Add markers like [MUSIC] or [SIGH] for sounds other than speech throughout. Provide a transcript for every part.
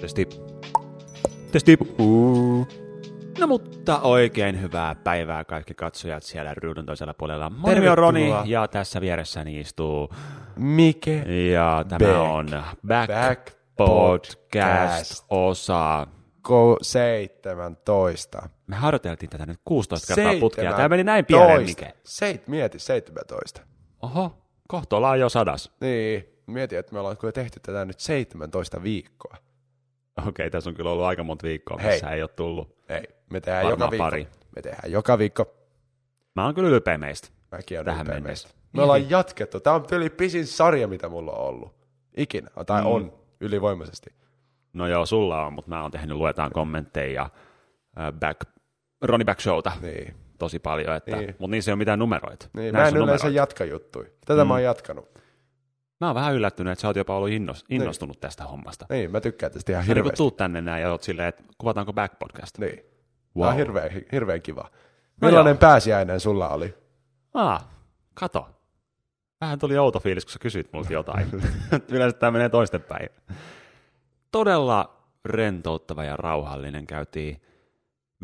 Testi. Testi. No mutta oikein hyvää päivää kaikki katsojat siellä ruudun toisella puolella. Nimi on Roni ja tässä vieressäni istuu Mike ja tämä Back. on Back, Back Podcast osa. Go 17. Me harjoiteltiin tätä nyt 16 kertaa putkea. Tämä meni näin pieleen, Mike. Seit, mieti, 17. Oho, kohta ollaan jo sadas. Niin, mieti, että me ollaan kyllä tehty tätä nyt 17 viikkoa. Okei, tässä on kyllä ollut aika monta viikkoa, Hei. missä ei ole tullut. Ei, me tehdään Varmaan joka viikko. pari. Me tehdään joka viikko. Mä oon kyllä ylpeä meistä. Mäkin on Tähän ylpeä mennessä. meistä. Me ollaan jatkettu. Tämä on yli pisin sarja, mitä mulla on ollut. Ikinä. Tai Mm. on ylivoimaisesti. No joo, sulla on, mutta mä oon tehnyt, luetaan kommentteja ja äh, back, Ronnie Back Showta Niin. tosi paljon, että, Niin. mutta niissä ei ole mitään numeroita. niin Näissä mä en yleensä numeroita. jatka juttui. Tätä Mm. mä oon jatkanut. Mä oon vähän yllättynyt, että sä oot jopa ollut innos, innostunut tästä hommasta. Niin, mä tykkään tästä ihan Sä niin kun hirveästi. tuut tänne näin ja oot silleen, että kuvataanko back podcast. Niin. Wow. Tämä on hirveän, hirveän kiva. No Millainen joo. pääsiäinen sulla oli? Ah, kato. Vähän tuli outo fiilis, kun sä kysyit multa jotain. [LAUGHS] [LAUGHS] Yleensä tämä menee toistenpäin. Todella rentouttava ja rauhallinen käytiin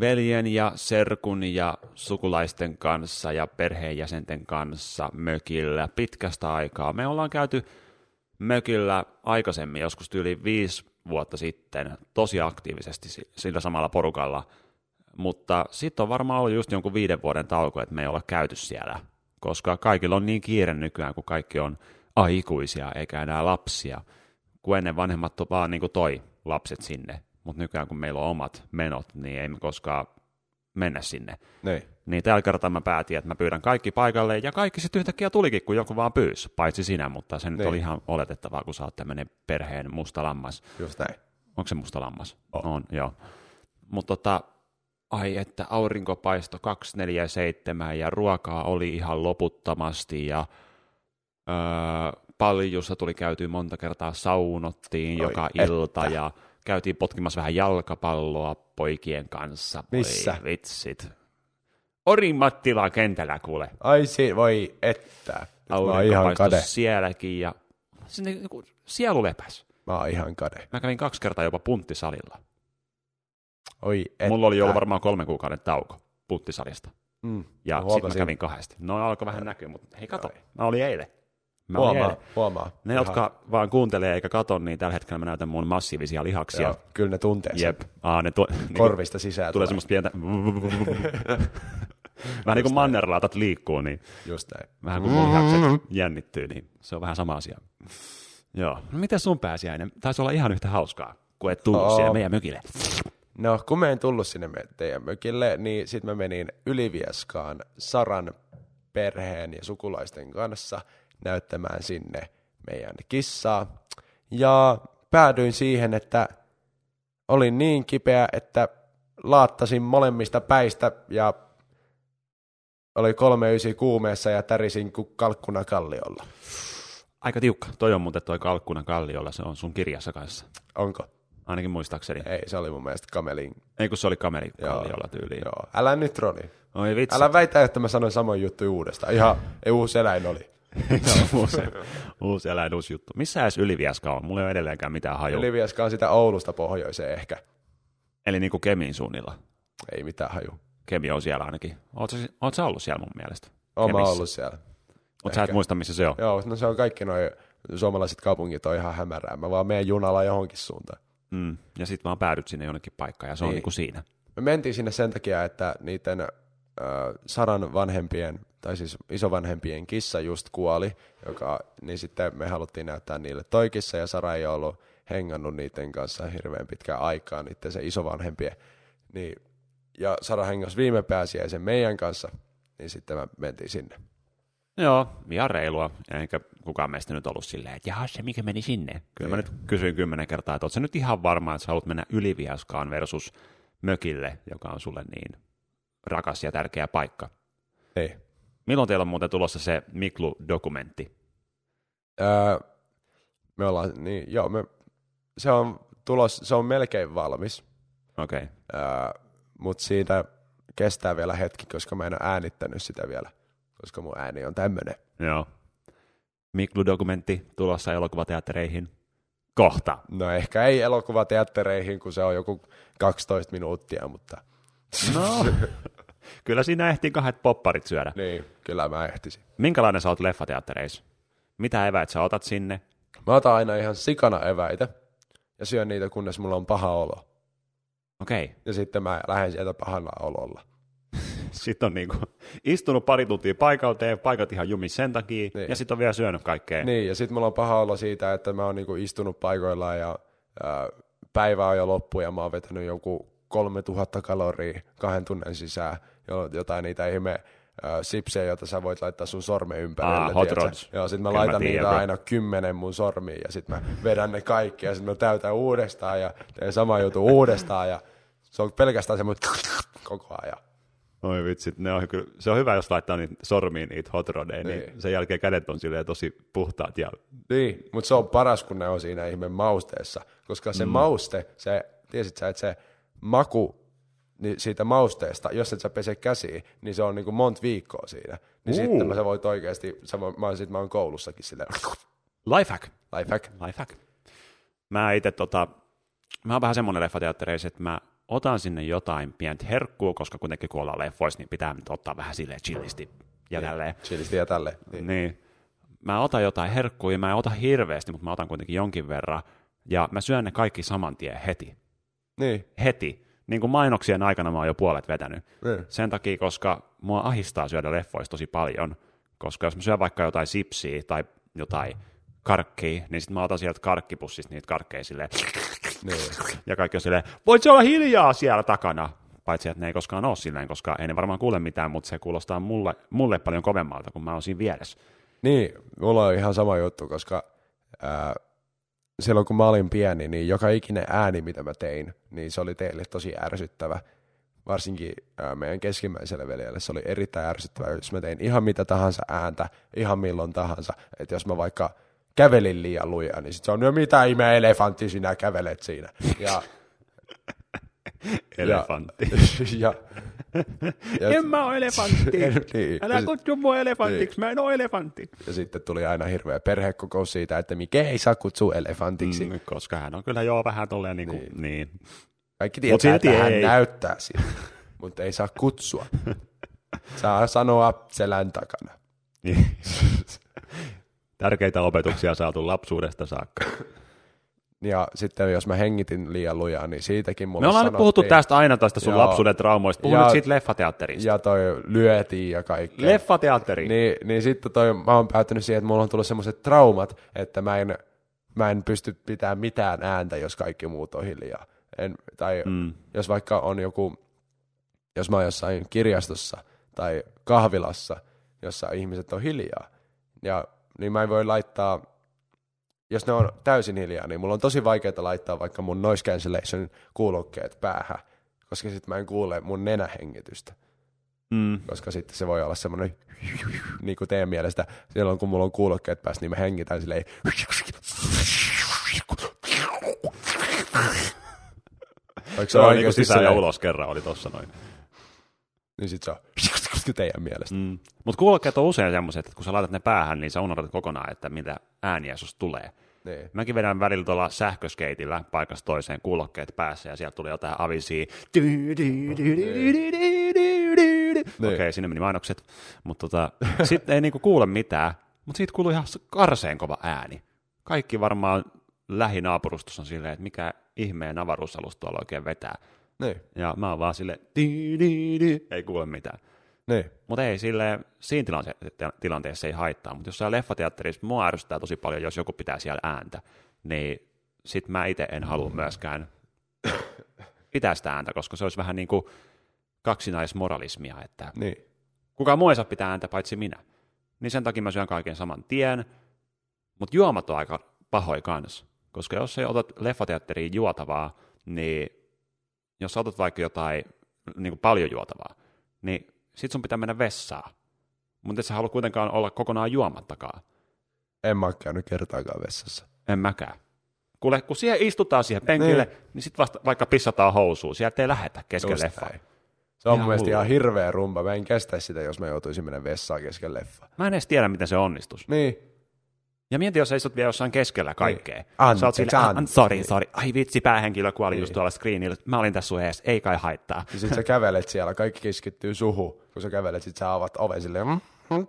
veljen ja serkun ja sukulaisten kanssa ja perheenjäsenten kanssa mökillä pitkästä aikaa. Me ollaan käyty mökillä aikaisemmin, joskus yli viisi vuotta sitten, tosi aktiivisesti si- sillä samalla porukalla, mutta sitten on varmaan ollut just jonkun viiden vuoden tauko, että me ei olla käyty siellä, koska kaikilla on niin kiire nykyään, kun kaikki on aikuisia eikä enää lapsia, kun ennen vanhemmat vaan niin kuin toi lapset sinne, mutta nykyään kun meillä on omat menot, niin ei me koskaan mennä sinne. Niin. Niin tällä kertaa mä päätin, että mä pyydän kaikki paikalle, ja kaikki sitten yhtäkkiä tulikin, kun joku vaan pyysi, paitsi sinä, mutta se nyt Niin. oli ihan oletettavaa, kun sä oot tämmöinen perheen musta lammas. Just näin. Onko se musta lammas? On. On, joo. Mutta tota, ai että aurinko paisto 247 ja ruokaa oli ihan loputtomasti ja öö, paljussa tuli käyty monta kertaa, saunottiin Oi joka että. ilta ja käytiin potkimassa vähän jalkapalloa poikien kanssa. Voi Missä? vitsit. Orimattilaa kentällä kuule. Ai si- voi että. Nyt mä oon Aurinko ihan kade. sielläkin ja sinne niinku sielu lepäs. Mä oon ihan kade. Mä kävin kaksi kertaa jopa punttisalilla. Oi että. Mulla oli ollut varmaan kolmen kuukauden tauko punttisalista. Mm. Ja sitten mä kävin kahdesti. No alkoi vähän näkyä, mutta hei kato, mä olin eilen. Mä Huomaa, huomaa. Ne, Ihan- jotka vaan kuuntelee eikä kato, niin tällä hetkellä mä näytän mun massiivisia lihaksia. Joo, kyllä ne tuntee sen. Jep. Aa, ne tu- [LAUGHS] niinku Korvista sisään tulee semmoista pientä... [LAUGHS] [LAUGHS] vähän niin kuin mannerlaatat liikkuu, niin Just näin. vähän kuin mun lihakset jännittyy, niin se on vähän sama asia. Joo. No miten sun pääsiäinen? Taisi olla ihan yhtä hauskaa, kun et tullut Oo. siellä meidän mökille. No, kun mä en tullut sinne me- teidän mökille, niin sitten mä menin Ylivieskaan Saran perheen ja sukulaisten kanssa näyttämään sinne meidän kissaa. Ja päädyin siihen, että olin niin kipeä, että laattasin molemmista päistä ja oli kolme ysi kuumeessa ja tärisin kuin kalkkuna kalliolla. Aika tiukka. Toi on muuten toi kalkkuna kalliolla, se on sun kirjassa kanssa. Onko? Ainakin muistaakseni. Ei, se oli mun mielestä kamelin. Ei kun se oli kameri Joo. kalliolla tyyliin. Joo. Älä nyt, Roni. Oi vitsi. Älä väitä, että mä sanoin samoin juttu uudestaan. Ihan ei uusi eläin oli. Uusi, uusi eläin, uusi juttu. Missä edes Ylivieska on? Mulla ei ole edelleenkään mitään hajua. Ylivieska on sitä Oulusta pohjoiseen ehkä. Eli niin kuin Kemin suunnilla. Ei mitään haju. Kemi on siellä ainakin. Oletko sä ollut siellä mun mielestä? Oon mä Kemissä? ollut siellä. Mutta sä et muista, missä se on. Joo, no se on kaikki noin suomalaiset kaupungit on ihan hämärää. Mä vaan menen junalla johonkin suuntaan. Mm. Ja sitten vaan päädyt sinne jonnekin paikkaan ja se on Niin. niin kuin siinä. Me mentiin sinne sen takia, että niiden äh, Saran vanhempien, tai siis isovanhempien kissa just kuoli, joka, niin sitten me haluttiin näyttää niille toi kissa, ja Sara ei ollut hengannut niiden kanssa hirveän pitkään aikaa, niiden se isovanhempien. Niin, ja Sara hengasi viime pääsiäisen meidän kanssa, niin sitten me mentiin sinne. Joo, ihan reilua. Eikä kukaan meistä nyt ollut silleen, että jaha, se mikä meni sinne. Kyllä mä Niin. nyt kysyin kymmenen kertaa, että ootko nyt ihan varma, että sä haluat mennä Yliviaskaan versus mökille, joka on sulle niin rakas ja tärkeä paikka. Ei. Milloin teillä on muuten tulossa se Miklu-dokumentti? Öö, me ollaan, niin, joo, me, se on tulos, se on melkein valmis. Okei. Okay. Öö, mutta siitä kestää vielä hetki, koska mä en ole äänittänyt sitä vielä, koska mun ääni on tämmönen. Joo. Miklu-dokumentti tulossa elokuvateattereihin. kohta. No ehkä ei elokuvateattereihin, kun se on joku 12 minuuttia, mutta No, [LAUGHS] kyllä siinä ehtii kahdet popparit syödä. niin, kyllä mä ehtisin. Minkälainen sä oot leffateattereissa? Mitä eväät sä otat sinne? Mä otan aina ihan sikana eväitä ja syön niitä, kunnes mulla on paha olo. Okei, okay. Ja sitten mä lähden sieltä pahalla ololla. [LAUGHS] sitten on niinku istunut pari tuntia paikalteen, paikat ihan jumi sen takia, Niin. ja sitten on vielä syönyt kaikkea. Niin, ja sitten mulla on paha olo siitä, että mä oon niinku istunut paikoillaan ja ää, päivä on jo loppu ja mä oon vetänyt joku 3000 kaloria kahden tunnin sisään, jotain niitä ihme sipsejä, joita sä voit laittaa sun sormen ympärille. Ah, hot rods. Joo, sit mä Kyllä mä laitan tiedän, niitä bro. aina kymmenen mun sormiin ja sit mä vedän ne kaikki ja sit mä täytän uudestaan ja teen sama juttu uudestaan ja se on pelkästään semmoinen [LAUGHS] koko ajan. Oi vitsit, ne on kyllä, se on hyvä, jos laittaa niitä sormiin niitä hot rodeja, niin. Niin. sen jälkeen kädet on silleen tosi puhtaat ja Niin, mutta se on paras, kun ne on siinä ihme mausteessa, koska se mm. mauste, se, tiesit sä, että se maku niin siitä mausteesta, jos et sä pese käsiä, niin se on niinku monta viikkoa siinä. Niin Uu. sitten mä sä voit oikeasti, sä mä, sit mä oon koulussakin silleen, lifehack. lifehack. Lifehack. Mä itse tota, mä oon vähän semmonen leffateattereissa, että mä otan sinne jotain pientä herkkua, koska kuitenkin kun ollaan leffoissa, niin pitää nyt ottaa vähän silleen chillisti ja tälleen. Chilisti ja tälle. Niin. Niin. Mä otan jotain herkkua ja mä en ota hirveästi, mutta mä otan kuitenkin jonkin verran. Ja mä syön ne kaikki saman tien heti. Niin. Heti. Niin kuin mainoksien aikana mä oon jo puolet vetänyt. niin. Sen takia, koska mua ahistaa syödä leffoissa tosi paljon. Koska jos mä syön vaikka jotain sipsiä tai jotain karkkia, niin sitten mä otan sieltä karkkipussista niitä karkkeja silleen. niin. Ja kaikki on silleen, voit se olla hiljaa siellä takana. Paitsi, että ne ei koskaan ole silleen, koska ei ne varmaan kuule mitään, mutta se kuulostaa mulle, mulle paljon kovemmalta, kun mä oon siinä vieressä. Niin, mulla on ihan sama juttu, koska ää, silloin kun mä olin pieni, niin joka ikinen ääni, mitä mä tein, niin se oli teille tosi ärsyttävä. Varsinkin ää, meidän keskimmäiselle veljelle se oli erittäin ärsyttävä, jos mä tein ihan mitä tahansa ääntä, ihan milloin tahansa. Että jos mä vaikka kävelin liian lujaa, niin sit se on, no mitä ihme elefantti sinä kävelet siinä. Ja, [LAUGHS] Elefantti. ja, ja, en mä ole elefantti. [LAUGHS] niin, Älä kutsu mua elefantiksi, mä en ole elefantti. ja sitten tuli aina hirveä perhekokous siitä, että mikä ei saa kutsua elefantiksi. Mm, koska hän on kyllä joo vähän tolleen niin kuin, niin. niin. Kaikki Mut tietää, silti että hän ei. näyttää siltä, mutta ei saa kutsua. [LAUGHS] Saa sanoa selän takana. niin. Tärkeitä opetuksia saatu lapsuudesta saakka. Ja sitten jos mä hengitin liian lujaa, niin siitäkin mulle Me ollaan nyt sanottiin. puhuttu tästä aina tästä sun Joo. lapsuuden traumoista. Puhu Ja- nyt siitä leffateatterista. Ja toi lyötiin ja kaikkea. Leffateatteri. Niin, niin sitten toi, mä oon päätynyt siihen, että mulla on tullut semmoiset traumat, että mä en, mä en pysty pitämään mitään ääntä, jos kaikki muut on hiljaa. En, tai Mm. jos vaikka on joku, jos mä oon jossain kirjastossa tai kahvilassa, jossa ihmiset on hiljaa, ja, niin mä en voi laittaa, jos ne on täysin hiljaa, niin mulla on tosi vaikeaa laittaa vaikka mun noise cancellation kuulokkeet päähän, koska sitten mä en kuule mun nenähengitystä Mm. koska sitten se voi olla semmoinen, [LAUGHS] niin kuin teidän mielestä, silloin kun mulla on kuulokkeet päässä, niin mä hengitän silleen, [LAUGHS] Oliko Se on niin oikeasti sisään ja ulos kerran oli tossa noin. Niin sit se on [LAUGHS] teidän mielestä. Mm. Mutta kuulokkeet on usein semmoiset, että kun sä laitat ne päähän, niin sä unohdat kokonaan, että mitä ääniä susta tulee. Niin. Mäkin vedän välillä tuolla sähköskeitillä paikasta toiseen kuulokkeet päässä ja sieltä tuli jotain avisia. Okei, okay, sinne meni mainokset. Mutta tota, sitten ei niinku kuule mitään, mutta siitä kuuluu ihan karseen kova ääni. Kaikki varmaan lähinaapurustus on silleen, että mikä ihmeen avaruusalus tuolla oikein vetää. Niin. Ja mä oon vaan silleen, ei kuule mitään. Niin. Mutta ei sille siinä tilante- tilanteessa ei haittaa, mutta jos sä leffateatterissa, mua ärsyttää tosi paljon, jos joku pitää siellä ääntä, niin sit mä itse en halua myöskään pitää sitä ääntä, koska se olisi vähän niin kuin kaksinaismoralismia, että Niin. kukaan muu ei saa pitää ääntä paitsi minä. Niin sen takia mä syön kaiken saman tien, mutta juomat on aika pahoja kans, koska jos sä otat leffateatteriin juotavaa, niin jos otat vaikka jotain niin kuin paljon juotavaa, niin sit sun pitää mennä vessaan. Mutta et sä halua kuitenkaan olla kokonaan juomattakaan. En mä oo käynyt kertaakaan vessassa. En mäkään. Kuule, kun siihen istutaan siihen penkille, niin, niin sit vasta vaikka pissataan housuun, sieltä ei lähetä kesken leffaa. näin. Se on Ihan mun mielestä hullua. ihan hirveä rumba. Mä en kestä sitä, jos mä joutuisin mennä vessaan kesken leffa. Mä en edes tiedä, miten se onnistus. Niin. Ja mieti, jos istut vielä jossain keskellä kaikkea. Niin. Anteeksi, Sä oot silleen, "Ah, anteeksi." sorry, sorry. Ai vitsi, päähenkilö kuoli just tuolla screenillä. Mä olin tässä sun ees, ei kai haittaa. Ja sit sä kävelet siellä, kaikki keskittyy suhu, kun sä kävelet, sit sä avaat oven silleen, mm,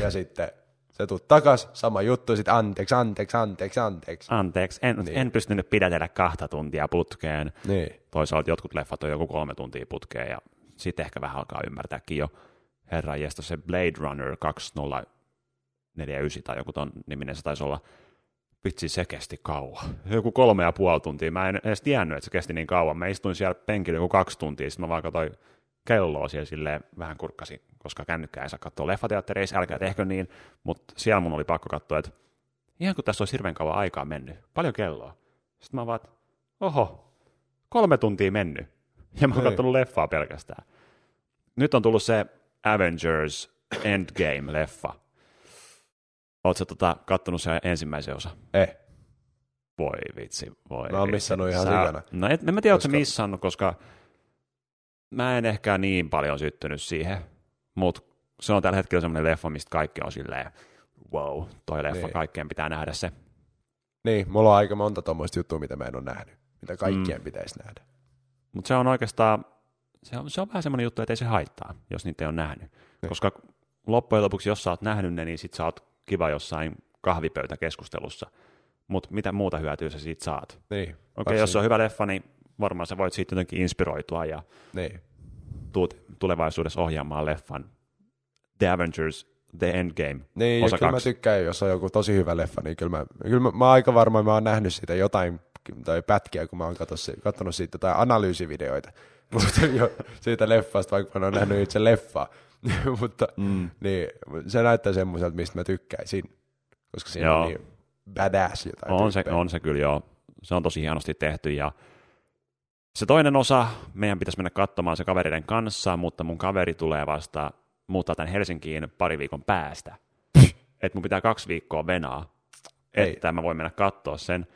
ja sitten sä tuut takas, sama juttu, sit anteeksi, anteeksi, anteeksi, anteeksi. Anteeksi, en, Niin. en pystynyt pidätellä kahta tuntia putkeen. Niin, Toisaalta jotkut leffat on joku kolme tuntia putkeen ja sitten ehkä vähän alkaa ymmärtääkin jo. Herra se Blade Runner 2049 tai joku ton niminen se taisi olla. Vitsi, se kesti kauan. Joku kolme ja puoli tuntia. Mä en edes tiennyt, että se kesti niin kauan. Mä istuin siellä penkillä joku kaksi tuntia, sitten mä vaan katsoin kelloa siellä silleen vähän kurkkasi, koska kännykkää ei saa katsoa leffateattereissa, älkää tehkö niin, mutta siellä mun oli pakko katsoa, että ihan kun tässä olisi hirveän kauan aikaa mennyt, paljon kelloa. Sitten mä vaan, että oho, kolme tuntia mennyt. Ja mä oon Niin. katsonut leffaa pelkästään. Nyt on tullut se Avengers Endgame-leffa. Oletko tota, kattonut se ensimmäisen osa? eh. Voi vitsi, voi Mä oon missannut ihan Sä- sikana. No et, en mä tiedä, koska... Missannut, koska mä en ehkä niin paljon syttynyt siihen, mutta se on tällä hetkellä semmoinen leffa, mistä kaikki on silleen, wow, toi leffa, Niin. kaikkeen pitää nähdä se. Niin, mulla on aika monta tommoista juttua, mitä mä en ole nähnyt, mitä kaikkien mm. pitäisi nähdä. Mutta se on oikeastaan, se on, se on vähän semmoinen juttu, että ei se haittaa, jos niitä ei ole nähnyt. Niin. Koska loppujen lopuksi, jos sä oot nähnyt ne, niin sit sä oot kiva jossain kahvipöytäkeskustelussa. Mutta mitä muuta hyötyä sä siitä saat? Niin, Okei, okay, jos on hyvä leffa, niin varmaan sä voit siitä jotenkin inspiroitua ja Niin, tuut tulevaisuudessa ohjaamaan leffan The Avengers, The Endgame, niin ja osa kyllä mä tykkään, jos on joku tosi hyvä leffa, niin kyllä mä, kyllä mä, mä oon aika varma, että mä oon nähnyt siitä jotain tai pätkiä, kun mä oon katsonut siitä jotain analyysivideoita [LAUGHS] Mutta jo, siitä leffasta, vaikka mä oon nähnyt itse leffaa. [LAUGHS] Mutta Mm. niin, se näyttää semmoiselta, mistä mä tykkäisin, koska siinä Joo. on niin badass jotain On se, on se kyllä joo. Se on tosi hienosti tehty ja se toinen osa, meidän pitäisi mennä katsomaan se kavereiden kanssa, mutta mun kaveri tulee vasta muuttaa tämän Helsinkiin pari viikon päästä. [LAUGHS] että mun pitää kaksi viikkoa venaa, Ei. että mä voin mennä katsoa sen.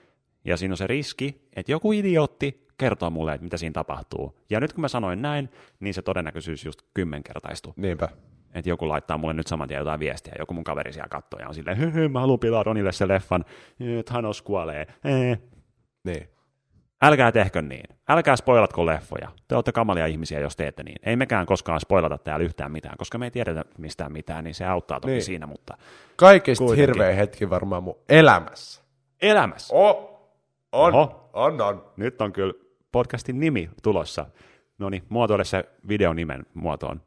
Ja siinä on se riski, että joku idiootti kertoo mulle, että mitä siinä tapahtuu. Ja nyt kun mä sanoin näin, niin se todennäköisyys just kymmenkertaistuu. Niinpä. Että joku laittaa mulle nyt saman tien jotain viestiä, joku mun kaveri siellä katsoo ja on silleen, "Hö, hö, mä haluan pilaa Ronille sen leffan, Thanos kuolee. Eh. Niin. Älkää tehkö niin. Älkää spoilatko leffoja. Te olette kamalia ihmisiä, jos teette niin. Ei mekään koskaan spoilata täällä yhtään mitään, koska me ei tiedetä mistään mitään, niin se auttaa toki Niin. siinä, mutta Kaikista Kuitenkin. hirveä hetki varmaan mun elämässä. elämässä. Oh, on, Oho. on, on. Nyt on kyllä podcastin nimi tulossa. No niin, muotoile se videonimen muotoon.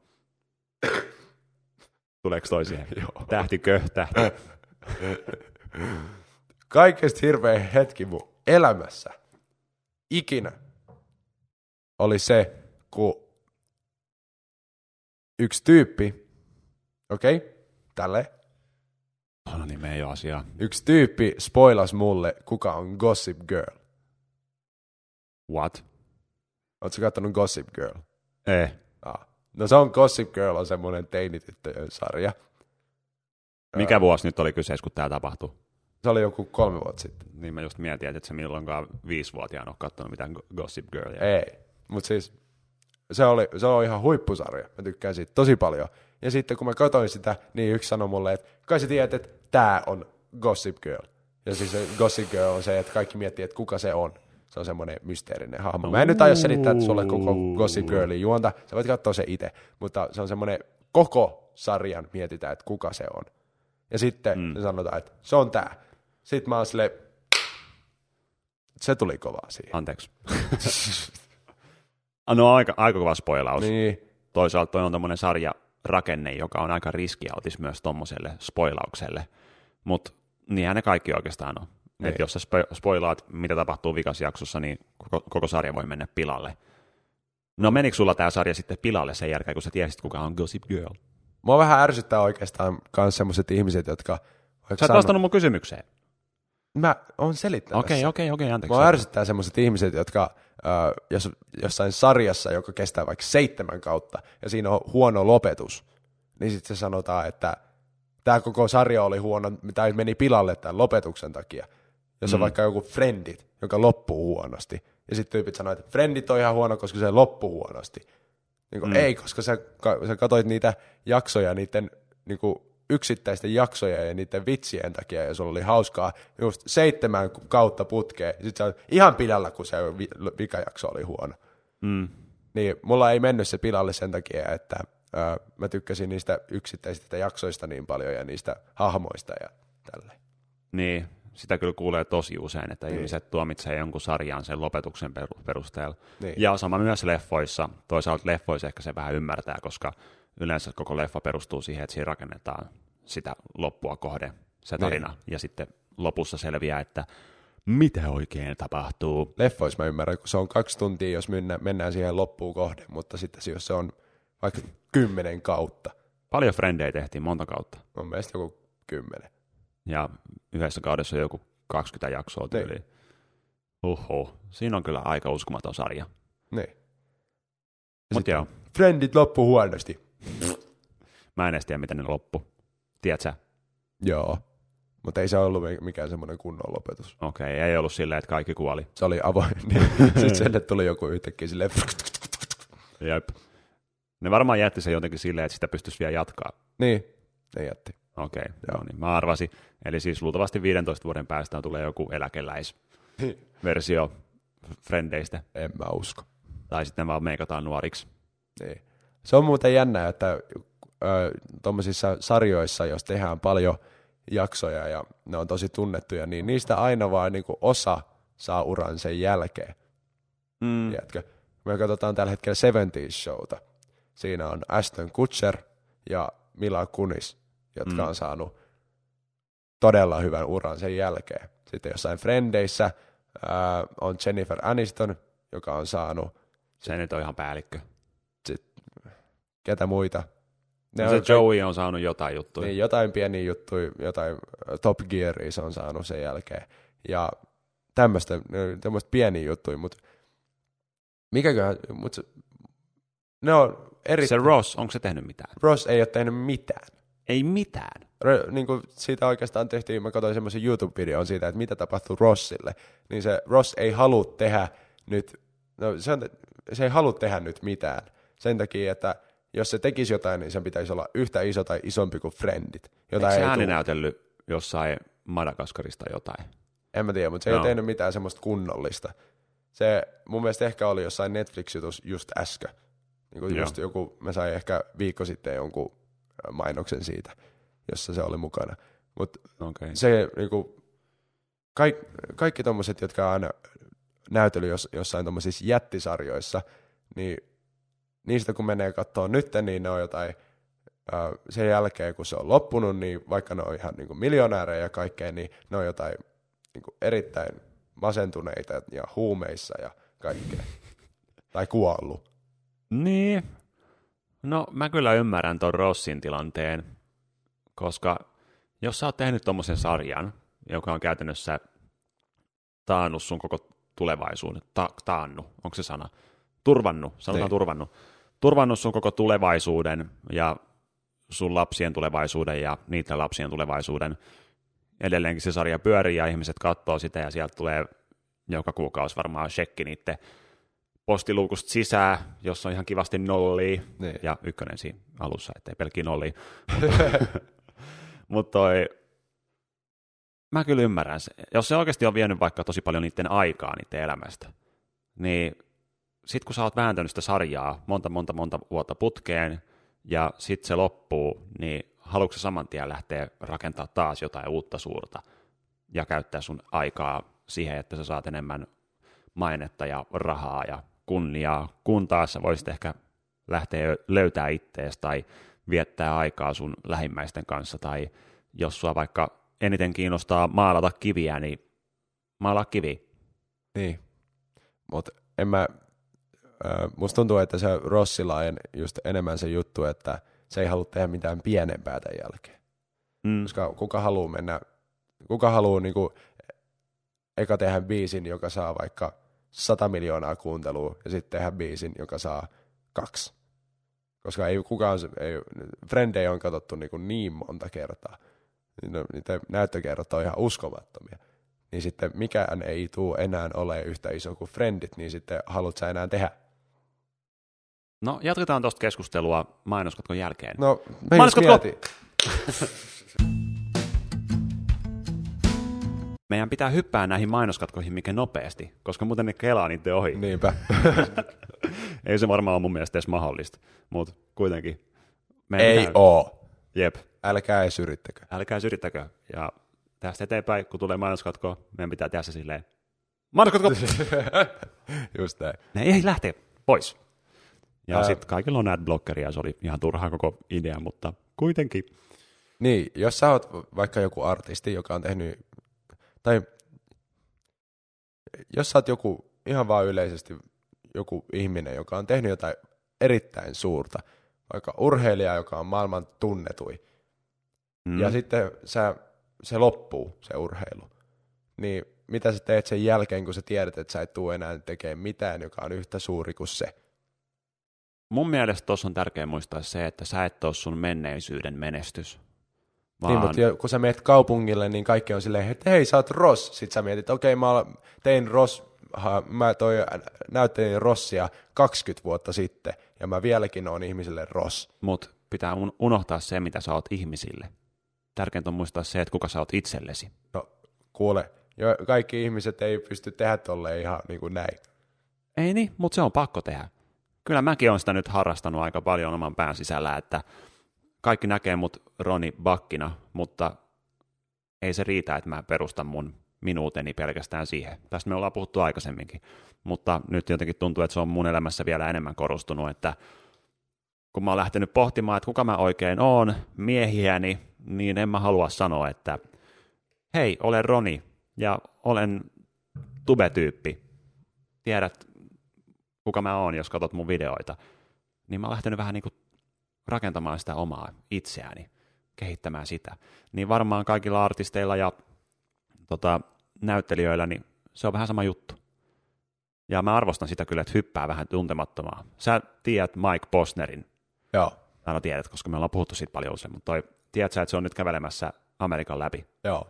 Tuleeko toi siihen? [LAUGHS] Joo. Tähtikö, tähti. [LAUGHS] Kaikista hirveä hetki mun elämässä ikinä oli se, kun yksi tyyppi, okei, okay, tälle, No niin, me ei ole asiaa. yksi tyyppi spoilas mulle, kuka on Gossip Girl. What? Oletko kattonut Gossip Girl? Ei. Ah. No se on Gossip Girl, on semmoinen teinityttöjen sarja. Mikä vuosi nyt oli kyseessä, kun tämä tapahtui? Se oli joku kolme vuotta sitten. Niin mä just mietin, että se milloinkaan viisivuotiaana ole katsonut mitään Go- Gossip Girlia. Ei, mutta siis se oli, se oli ihan huippusarja. Mä tykkään siitä tosi paljon. Ja sitten kun mä katsoin sitä, niin yksi sanoi mulle, että kai sä tiedät, että tää on Gossip Girl. Ja siis se Gossip Girl on se, että kaikki miettii, että kuka se on. Se on semmoinen mysteerinen hahmo. Mä en nyt aio selittää sulle koko Gossip Girlin juonta. Sä voit katsoa se itse. Mutta se on semmoinen koko sarjan mietitään, että kuka se on. Ja sitten mm. sanotaan, että se on tää. Sitten mä oon silleen, se tuli kovaa siihen. Anteeksi. [LAUGHS] no aika, aika kova spoilaus. Niin, Toisaalta toi on tommonen sarja rakenne, joka on aika riskialtis myös tommoselle spoilaukselle. Mutta niinhän ne kaikki oikeastaan on. Niin. Et jos sä spo- spoilaat, mitä tapahtuu vikasjaksossa, niin koko, koko sarja voi mennä pilalle. No menikö sulla tämä sarja sitten pilalle sen jälkeen, kun sä tiesit, kuka on Gossip Girl? Mua vähän ärsyttää oikeastaan myös sellaiset ihmiset, jotka... Sä et vastannut mun kysymykseen. Mä oon selittämässä. Okei, okei, okei, anteeksi. Mua ärsyttää sellaiset ihmiset, jotka äh, jos, jossain sarjassa, joka kestää vaikka seitsemän kautta, ja siinä on huono lopetus, niin sitten se sanotaan, että tämä koko sarja oli huono, tai meni pilalle tämän lopetuksen takia. Jos on Mm. vaikka joku Friendit, joka loppuu huonosti, ja sitten tyypit sanoo, että Friendit on ihan huono, koska se loppuu huonosti. Niin kuin, Mm. Ei, koska sä, ka- sä katsoit niitä jaksoja niiden niin kuin, yksittäisten jaksojen ja niiden vitsien takia, ja sulla oli hauskaa just seitsemän kautta putkeen, sit sä ihan pidällä, kun se vi- vikajakso oli huono. Mm. Niin mulla ei mennyt se pilalle sen takia, että ö, mä tykkäsin niistä yksittäisistä jaksoista niin paljon ja niistä hahmoista ja tälleen. Niin, sitä kyllä kuulee tosi usein, että niin. ihmiset tuomitsee jonkun sarjan sen lopetuksen peru- perusteella. Niin. Ja sama myös leffoissa. Toisaalta leffoissa ehkä se vähän ymmärtää, koska yleensä koko leffa perustuu siihen, että siinä rakennetaan sitä loppua kohde, se tarina. Niin. Ja sitten lopussa selviää, että mitä oikein tapahtuu. Leffoissa mä ymmärrän, kun se on kaksi tuntia, jos mennään, mennään siihen loppuun kohde, mutta sitten jos se on vaikka kymmenen kautta, Paljon frendejä tehtiin monta kautta. on mielestä joku kymmenen. Ja yhdessä kaudessa joku 20 jaksoa Niin. tyyliin. Uhu. Siinä on kyllä aika uskomaton sarja. Niin. Mutta joo, Friendit loppu huonosti. mä en edes tiedä, miten ne loppu. Tiedätkö? Joo. Mutta ei se ollut mi- mikään semmoinen kunnon lopetus. Okei, ei ollut silleen, että kaikki kuoli. Se oli avoin, [LAUGHS] sitten sinne tuli joku yhtäkkiä silleen, Jep. Ne varmaan jätti sen jotenkin silleen, että sitä pystyisi vielä jatkaa. niin, ne jätti. Okei, joo. niin mä arvasin. Eli siis luultavasti 15 vuoden päästä tulee joku eläkeläisversio Frendeistä. En mä usko. Tai sitten vaan meikataan nuoriksi. Niin. Se on muuten jännä, että tuommoisissa sarjoissa, jos tehdään paljon jaksoja ja ne on tosi tunnettuja, niin niistä aina vaan niinku osa saa uran sen jälkeen. Mm. Tiedätkö? Me katsotaan tällä hetkellä 70 showta. Siinä on Aston Kutcher ja Mila Kunis, jotka Mm. on saanut todella hyvän uran sen jälkeen. Sitten jossain Frendeissä ää, on Jennifer Aniston, joka on saanut Se nyt on ihan päällikkö. ketä muita. Ne se Joey on saanut jotain juttuja. Niin, jotain pieniä juttuja, jotain äh, Top Gearia se on saanut sen jälkeen. Ja tämmöistä, tämmöistä pieniä juttuja, mutta mikäköhän, mutta se, ne on eri... Se Ross, onko se tehnyt mitään? Ross ei ole tehnyt mitään. Ei mitään. Ro- niin kuin siitä oikeastaan tehtiin, mä katsoin semmoisen YouTube-videon siitä, että mitä tapahtui Rossille, niin se Ross ei halua tehdä nyt, no se, on, se ei halua tehdä nyt mitään. Sen takia, että jos se tekisi jotain, niin sen pitäisi olla yhtä iso tai isompi kuin Friendit. Jota Eikö se ei ääni näytellyt jossain Madagaskarista jotain? En mä tiedä, mutta se Joo. ei tehnyt mitään semmoista kunnollista. Se mun mielestä ehkä oli jossain Netflix-jutus just äsken. Niin kuin just joku, mä sain ehkä viikko sitten jonkun mainoksen siitä, jossa se oli mukana. Mutta Okei. se niinku, kaik, kaikki tommoset, jotka on aina näytellyt jos, jossain tommosissa jättisarjoissa, niin niistä kun menee katsoa nyt, niin ne on jotain, ää, sen jälkeen kun se on loppunut, niin vaikka ne on ihan niinku miljonäärejä ja kaikkea, niin ne on jotain niinku erittäin masentuneita ja huumeissa ja kaikkea. tai kuollut. Niin. No mä kyllä ymmärrän ton Rossin tilanteen, koska jos sä oot tehnyt tommosen sarjan, joka on käytännössä taannut sun koko tulevaisuuden, ta- taannu, onko se sana? Turvannut, sanotaan Niin. turvannut. Turvannut sun koko tulevaisuuden ja sun lapsien tulevaisuuden ja niiden lapsien tulevaisuuden. Edelleenkin se sarja pyörii ja ihmiset katsoo sitä ja sieltä tulee joka kuukausi varmaan shekki niiden postiluukusta sisään, jossa on ihan kivasti nollia, Niin. ja ykkönen siinä alussa, ettei pelkkiä nollia. [LAUGHS] [LAUGHS] Mutta toi, mä kyllä ymmärrän se. Jos se oikeasti on vienyt vaikka tosi paljon niiden aikaa niiden elämästä, niin sit kun sä oot vääntänyt sitä sarjaa monta, monta, monta vuotta putkeen, ja sit se loppuu, niin haluatko saman tien lähteä rakentaa taas jotain uutta suurta, ja käyttää sun aikaa siihen, että sä saat enemmän mainetta ja rahaa ja kunniaa, kun taas voisit ehkä lähteä löytää ittees tai viettää aikaa sun lähimmäisten kanssa, tai jos sua vaikka eniten kiinnostaa maalata kiviä, niin maalaa kivi. Niin. Mutta en mä, äh, musta tuntuu, että se Rossilla on just enemmän se juttu, että se ei halua tehdä mitään pienempää tämän jälkeen. Mm. Koska kuka haluaa mennä, kuka haluaa niinku eka tehdä biisin, joka saa vaikka 100 miljoonaa kuuntelua, ja sitten tehdä biisin, joka saa kaksi. Koska ei kukaan, ei, Frendejä on katsottu niinku niin monta kertaa. No, niitä näyttökerrat on ihan uskomattomia. Niin sitten mikään ei tule enää ole yhtä iso kuin Friendit, niin sitten haluat sä enää tehdä. No, jatketaan tuosta keskustelua mainoskatkon jälkeen. No, Mainoskatko? [LAUGHS] Meidän pitää hyppää näihin mainoskatkoihin mikä nopeasti, koska muuten ne kelaa niiden ohi. Niinpä. [LAUGHS] Ei se varmaan ole mun mielestä edes mahdollista, mutta kuitenkin. Meidän Ei pitää- oo. Jep, Älkää edes yrittäkö. älkää yrittäkö. Ja tästä eteenpäin, kun tulee mainoskatko, meidän pitää tehdä se silleen, mainoskatko! [LAUGHS] Just näin. ne ei lähtee pois. Ja Ää. sitten kaikilla on adblockeri ja se oli ihan turha koko idea, mutta kuitenkin. Niin, jos sä oot vaikka joku artisti, joka on tehnyt, tai jos sä oot joku ihan vaan yleisesti joku ihminen, joka on tehnyt jotain erittäin suurta, vaikka urheilija, joka on maailman tunnetui, Mm. ja sitten sä, se loppuu, se urheilu, niin mitä sä teet sen jälkeen, kun sä tiedät, että sä et tule enää tekemään mitään, joka on yhtä suuri kuin se? Mun mielestä tuossa on tärkeää muistaa se, että sä et ole sun menneisyyden menestys. Vaan Niin, mutta jo- kun sä meet kaupungille, niin kaikki on silleen, että hei, sä oot Ross. Sitten sä mietit, okei, okay, mä tein Ross, mä toi, näyttelin Rossia 20 vuotta sitten, ja mä vieläkin on ihmisille Ross. mut pitää un- unohtaa se, mitä sä oot ihmisille. Tärkeintä on muistaa se, että kuka sä oot itsellesi. No, kuule, jo, kaikki ihmiset ei pysty tehdä tolleen ihan niin kuin näin. Ei niin, mutta se on pakko tehdä. Kyllä mäkin olen sitä nyt harrastanut aika paljon oman pään sisällä, että kaikki näkee mut Roni Bakkina, mutta ei se riitä, että mä perustan mun minuuteni pelkästään siihen. Tästä me ollaan puhuttu aikaisemminkin, mutta nyt jotenkin tuntuu, että se on mun elämässä vielä enemmän korostunut, että kun mä oon lähtenyt pohtimaan, että kuka mä oikein oon, miehiäni, niin en mä halua sanoa, että hei, olen Roni ja olen tube-tyyppi. Tiedät, kuka mä oon, jos katsot mun videoita. Niin mä oon lähtenyt vähän niin kuin rakentamaan sitä omaa itseäni, kehittämään sitä. Niin varmaan kaikilla artisteilla ja tota, näyttelijöillä, niin se on vähän sama juttu. Ja mä arvostan sitä kyllä, että hyppää vähän tuntemattomaa. Sä tiedät Mike Posnerin, Joo, tai no tiedät, koska me ollaan puhuttu siitä paljon usein, mutta toi, tiedät sä, että se on nyt kävelemässä Amerikan läpi? joo,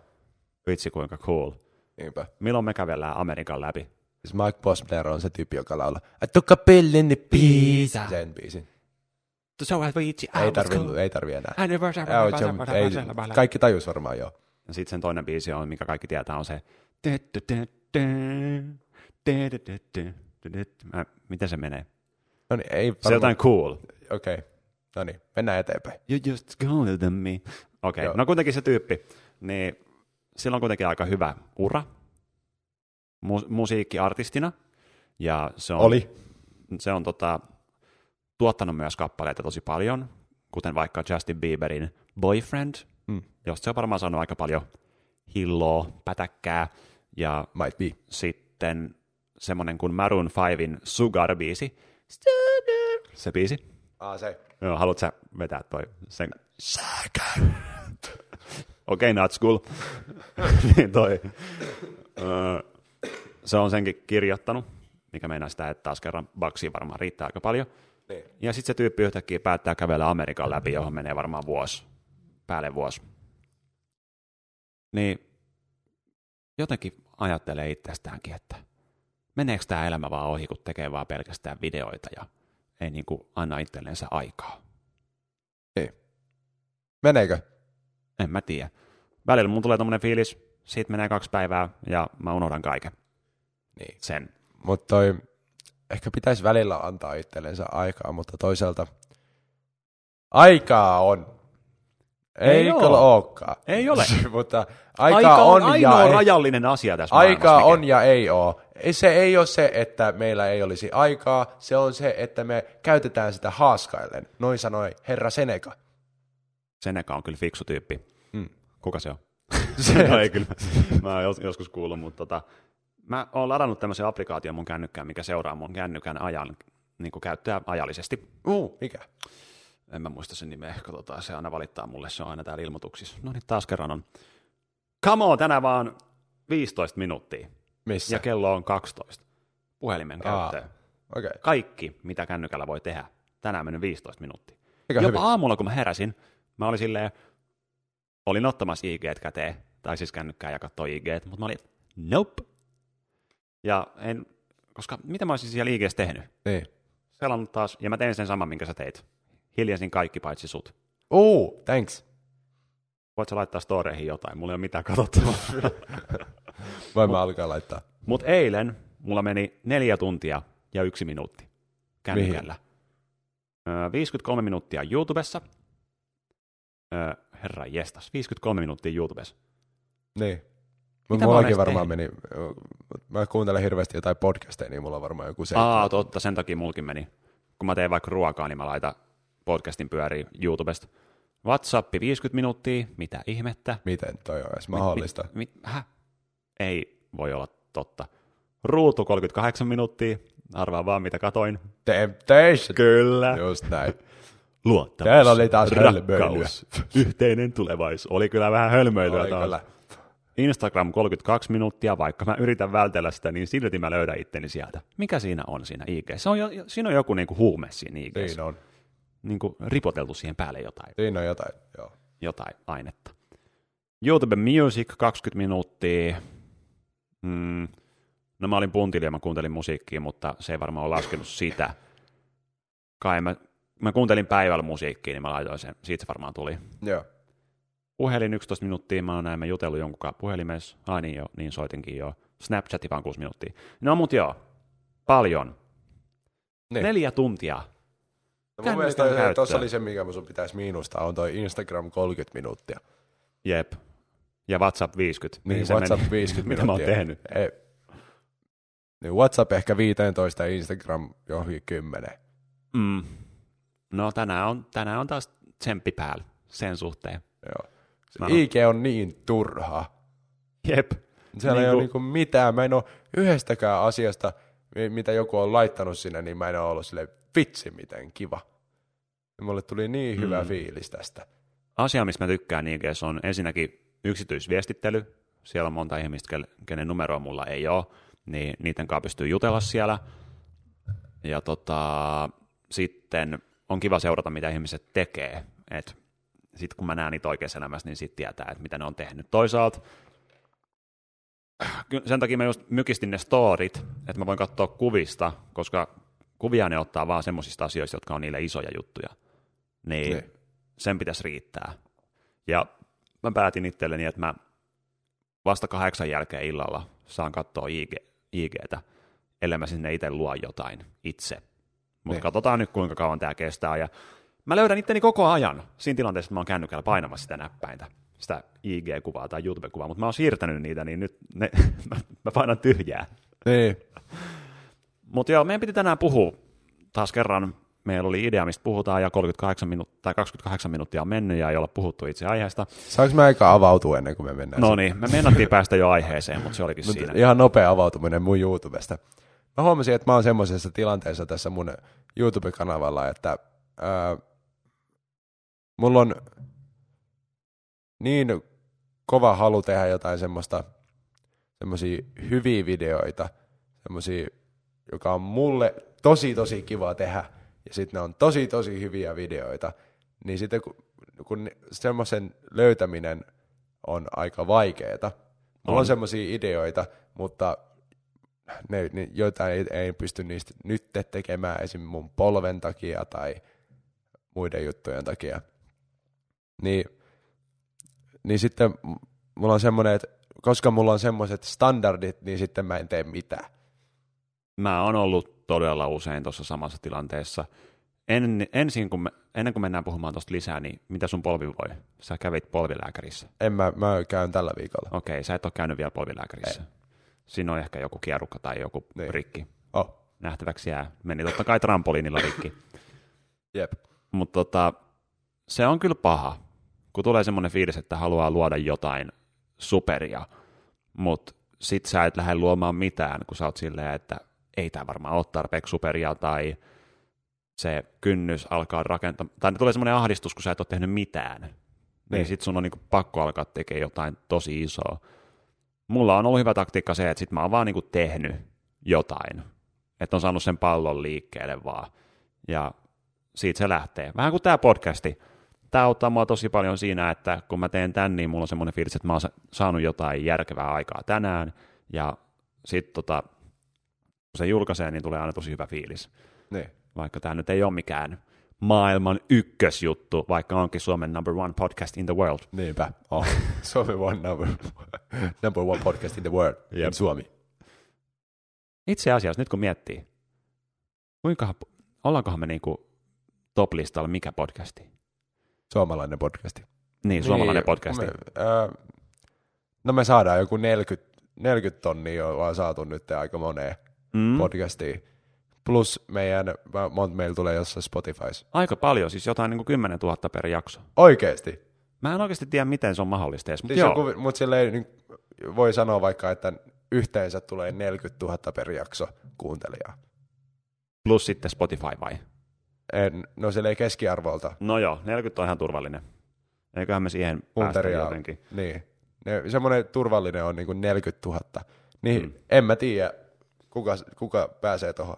Vitsi kuinka cool. niinpä. Milloin me kävellään Amerikan läpi? Siis Mike Posner on se tyyppi, joka laulaa I took a pill in the Pizza. pizza. Sen biisin. So I vitsi, Ei tarvi, ei tarvi enää. Se on- kaikki tajus varmaan joo. Ja sitten sen toinen biisi on, mikä kaikki tietää, on se... Mä- Miten se menee? No niin, ei Se on varmaan. jotain cool. Okei, okay. no niin, mennään eteenpäin. You just called them me. Okei, okay. Joo. no kuitenkin se tyyppi, niin sillä on kuitenkin aika hyvä ura mu- musiikkiartistina. Ja se on, Oli. se on tota, tuottanut myös kappaleita tosi paljon, kuten vaikka Justin Bieberin Boyfriend, Mm. josta se on varmaan saanut aika paljon hilloa, pätäkkää, ja Might be. sitten semmonen kuin Maroon 5in Sugar-biisi. Sugar. Se biisi. Ah, se. Joo, haluatko sä vetää toi sen? Sugar. Okei, okay, not school. [LAUGHS] niin toi. Se on senkin kirjoittanut, mikä meinaa sitä, että taas kerran baksia varmaan riittää aika paljon. Niin. Ja sitten se tyyppi yhtäkkiä päättää kävellä Amerikan läpi, johon menee varmaan vuosi, päälle vuosi. Niin jotenkin ajattelee itsestäänkin, että meneekö tämä elämä vaan ohi, kun tekee vaan pelkästään videoita ja ei niin kuin anna itsellensä aikaa. Meneekö? En mä tiedä. Välillä mun tulee tommonen fiilis, siitä menee kaksi päivää ja mä unohdan kaiken Niin. sen. Mutta toi, ehkä pitäisi välillä antaa itsellensä aikaa, mutta toisaalta aikaa on. Ei, Ei kyllä olekaan. Ei ole. [LAUGHS] mutta aikaa on, ainoa ja ei, rajallinen asia tässä aikaa on ja ei ole. Se ei ole se, että meillä ei olisi aikaa, se on se, että me käytetään sitä haaskaillen. Noin sanoi herra Seneca. Seneca on kyllä fiksu tyyppi. Mm. Kuka se on? [LAUGHS] Se- no ei kyllä. [LAUGHS] Mä oon jos- joskus kuullut, mutta tota, mä oon ladannut tämmöisen applikaation mun kännykkään, mikä seuraa mun kännykän ajan niin kuin käyttöä ajallisesti. Uh, mikä? En mä muista sen nimeä, katsotaan, se aina valittaa mulle, se on aina täällä ilmoituksissa. No niin, taas kerran on. Come on, tänään vaan 15 minuuttia Missä? ja kello on 12. Puhelimen käyttöön. Okei. Okay. Kaikki, mitä kännykällä voi tehdä. Tänään mennyt 15 minuuttia. Eikä Jopa hyvin. aamulla, kun mä heräsin, mä olin silleen, olin ottamassa IG käteen, tai siis kännykkää ja katsoi IG, mutta mä olin, nope. Ja en, koska mitä mä olisin siellä IGssä tehnyt? Niin. Selannut taas, ja mä tein sen saman, minkä sä teit. Hiljasin kaikki paitsi sut. Uh, thanks. Voit sä laittaa storeihin jotain, mulla ei ole mitään katsottavaa. [LAUGHS] Voin mä alkaa laittaa. Mutta eilen mulla meni neljä tuntia ja yksi minuutti kännykällä. Öö, 53 minuuttia YouTubessa. Herra jestas, 53 minuuttia YouTubessa. Niin. Mitä mullakin varmaan meni, mä kuuntelen hirveästi jotain podcasteja, niin mulla on varmaan joku se. Aa, totta, sen takia mulkin meni. Kun mä teen vaikka ruokaa, niin mä laitan podcastin pyöriin YouTubesta. WhatsApp 50 minuuttia, mitä ihmettä? Miten toi on edes mahdollista? Mi, mi, häh? Ei voi olla totta. Ruutu 38 minuuttia, arvaa vaan mitä katoin. Temptation! Kyllä. Just näin. Luottamus, Täällä oli taas hölmöilyä. rakkaus, yhteinen tulevaisuus. Oli kyllä vähän hölmöilyä Oli taas. kyllä. Instagram 32 minuuttia, vaikka mä yritän vältellä sitä, niin silti mä löydän itteni sieltä. Mikä siinä on siinä IG? Se on jo, siinä on joku niinku huume siinä IG. Siinä on. Niinku ripoteltu siihen päälle jotain, Siinä on jotain, joo. jotain ainetta. YouTube Music 20 minuuttia. Mm. No mä olin puntilija, mä kuuntelin musiikkia, mutta se ei varmaan ole laskenut sitä. Kai mä, mä kuuntelin päivällä musiikkia, niin mä laitoin sen. Siitä se varmaan tuli. Joo. Puhelin 11 minuuttia, mä oon näin mä jutellut jonkun kanssa puhelimessa. Ai niin jo, niin soitinkin jo. Snapchati vaan 6 minuuttia. No mut joo, paljon. Niin. Neljä tuntia. No mun mielestä käyttöä. tuossa oli se, mikä sun pitäisi miinustaa, on toi Instagram 30 minuuttia. Jep. Ja WhatsApp 50. Niin, se WhatsApp meni? 50 [LAUGHS] Mitä mä oon minuuttia. tehnyt? Ei. Niin WhatsApp ehkä 15 ja Instagram johonkin 10. Mm. No tänään on, tänään on taas tsemppi päällä sen suhteen. Joo. Se IG on niin turha. Jep. Siellä ei Niinku- ole niinku mitään. Mä en ole yhdestäkään asiasta, mi- mitä joku on laittanut sinne, niin mä en ole ollut silleen, vitsi miten kiva. Ja mulle tuli niin hyvä Mm. fiilis tästä. Asia, mistä mä tykkään IGS on ensinnäkin yksityisviestittely. Siellä on monta ihmistä, kenen numeroa mulla ei ole, niin niiden kanssa pystyy jutella siellä. Ja tota, sitten on kiva seurata, mitä ihmiset tekee. Et sitten kun mä näen niitä oikeassa elämässä, niin sitten tietää, että mitä ne on tehnyt. Toisaalta ky- sen takia mä just mykistin ne storit, että mä voin katsoa kuvista, koska kuvia ne ottaa vaan semmoisista asioista, jotka on niille isoja juttuja. Niin, Niin. sen pitäisi riittää. Ja mä päätin itselleni, että mä vasta kahdeksan jälkeen illalla saan katsoa IG, IGtä, ellei mä sinne itse luo jotain itse. Mutta Niin. katsotaan nyt, kuinka kauan tämä kestää. Ja mä löydän itteni koko ajan siinä tilanteessa, että mä oon kännykällä painamassa sitä näppäintä, sitä IG-kuvaa tai YouTube-kuvaa, mutta mä oon siirtänyt niitä, niin nyt ne, [LAUGHS] mä, mä painan tyhjää. Niin. Mutta joo, meidän piti tänään puhua taas kerran. Meillä oli idea, mistä puhutaan, ja 38 minuuttia, tai 28 minuuttia on mennyt, ja ei olla puhuttu itse aiheesta. Saanko mä aika avautua ennen kuin me mennään? No niin, me mennattiin päästä jo aiheeseen, mutta se olikin Mut siinä. ihan nopea avautuminen mun YouTubesta. Mä huomasin, että mä oon semmoisessa tilanteessa tässä mun YouTube-kanavalla, että ää, mulla on niin kova halu tehdä jotain semmoista, semmoisia hyviä videoita, semmoisia, joka on mulle tosi tosi kiva tehdä, ja sitten ne on tosi tosi hyviä videoita, niin sitten kun, kun semmoisen löytäminen on aika vaikeeta. Mulla on, On. semmoisia ideoita, mutta ne, ne, joita ei, ei pysty niistä nyt tekemään esim. mun polven takia tai muiden juttujen takia. Niin, niin sitten mulla on semmoinen, että koska mulla on semmoiset standardit, niin sitten mä en tee mitään. Mä oon ollut todella usein tuossa samassa tilanteessa. En, ensin, kun me, ennen kuin mennään puhumaan tuosta lisää, niin mitä sun polvi voi? Sä kävit polvilääkärissä. En mä, mä käyn tällä viikolla. Okei, sä et ole käynyt vielä polvilääkärissä. Siinä on ehkä joku kierrukka tai joku Niin. rikki. Oh, Nähtäväksi jää. Meni totta kai trampoliinilla rikki. [LAUGHS] jep. Mutta tota, se on kyllä paha, kun tulee semmoinen fiilis, että haluaa luoda jotain superia, mutta sit sä et lähde luomaan mitään, kun sä oot silleen, että ei tämä varmaan ole tarpeeksi superia, tai se kynnys alkaa rakentaa, tai tulee semmoinen ahdistus, kun sä et ole tehnyt mitään, niin, Niin. sit sun on niinku pakko alkaa tekemään jotain tosi isoa. Mulla on ollut hyvä taktiikka se, että sit mä oon vaan niinku tehnyt jotain, että on saanut sen pallon liikkeelle vaan, ja siitä se lähtee. Vähän kuin tämä podcasti. Tämä auttaa mua tosi paljon siinä, että kun mä teen tän, niin mulla on semmoinen fiilis, että mä oon sa- saanut jotain järkevää aikaa tänään, ja sitten tota, kun se julkaisee, niin tulee aina tosi hyvä fiilis. Niin. Vaikka tämä nyt ei ole mikään maailman ykkösjuttu, vaikka onkin Suomen number one podcast in the world. Niinpä. Oh. [LAUGHS] Suomi one number, number one podcast in the world. Jep. In Suomi. Itse asiassa, nyt kun miettii, kuinka, ollaankohan me niinku top-listalla mikä podcasti? Suomalainen podcasti. Niin, suomalainen podcasti. Me, äh, no me saadaan joku 40, 40 tonnia ollaan saatu nyt aika moneen Mm. podcastiin. Plus meidän, monta meillä tulee jossain Spotifys. Aika paljon, siis jotain niin kuin 10 000 per jakso. Oikeesti. Mä en oikeasti tiedä, miten se on mahdollista edes, mutta Siis joo. joku, mutta silleen, niin voi sanoa vaikka, että yhteensä tulee 40 000 per jakso kuuntelijaa. Plus sitten Spotify vai? En, no silleen keskiarvolta No joo, 40 on ihan turvallinen. Eiköhän me siihen päästä kuuntelijaa. jotenkin. Niin. Ne, semmoinen turvallinen on niin kuin 40 000. Niin mm. en mä tiedä, kuka, kuka pääsee tuohon.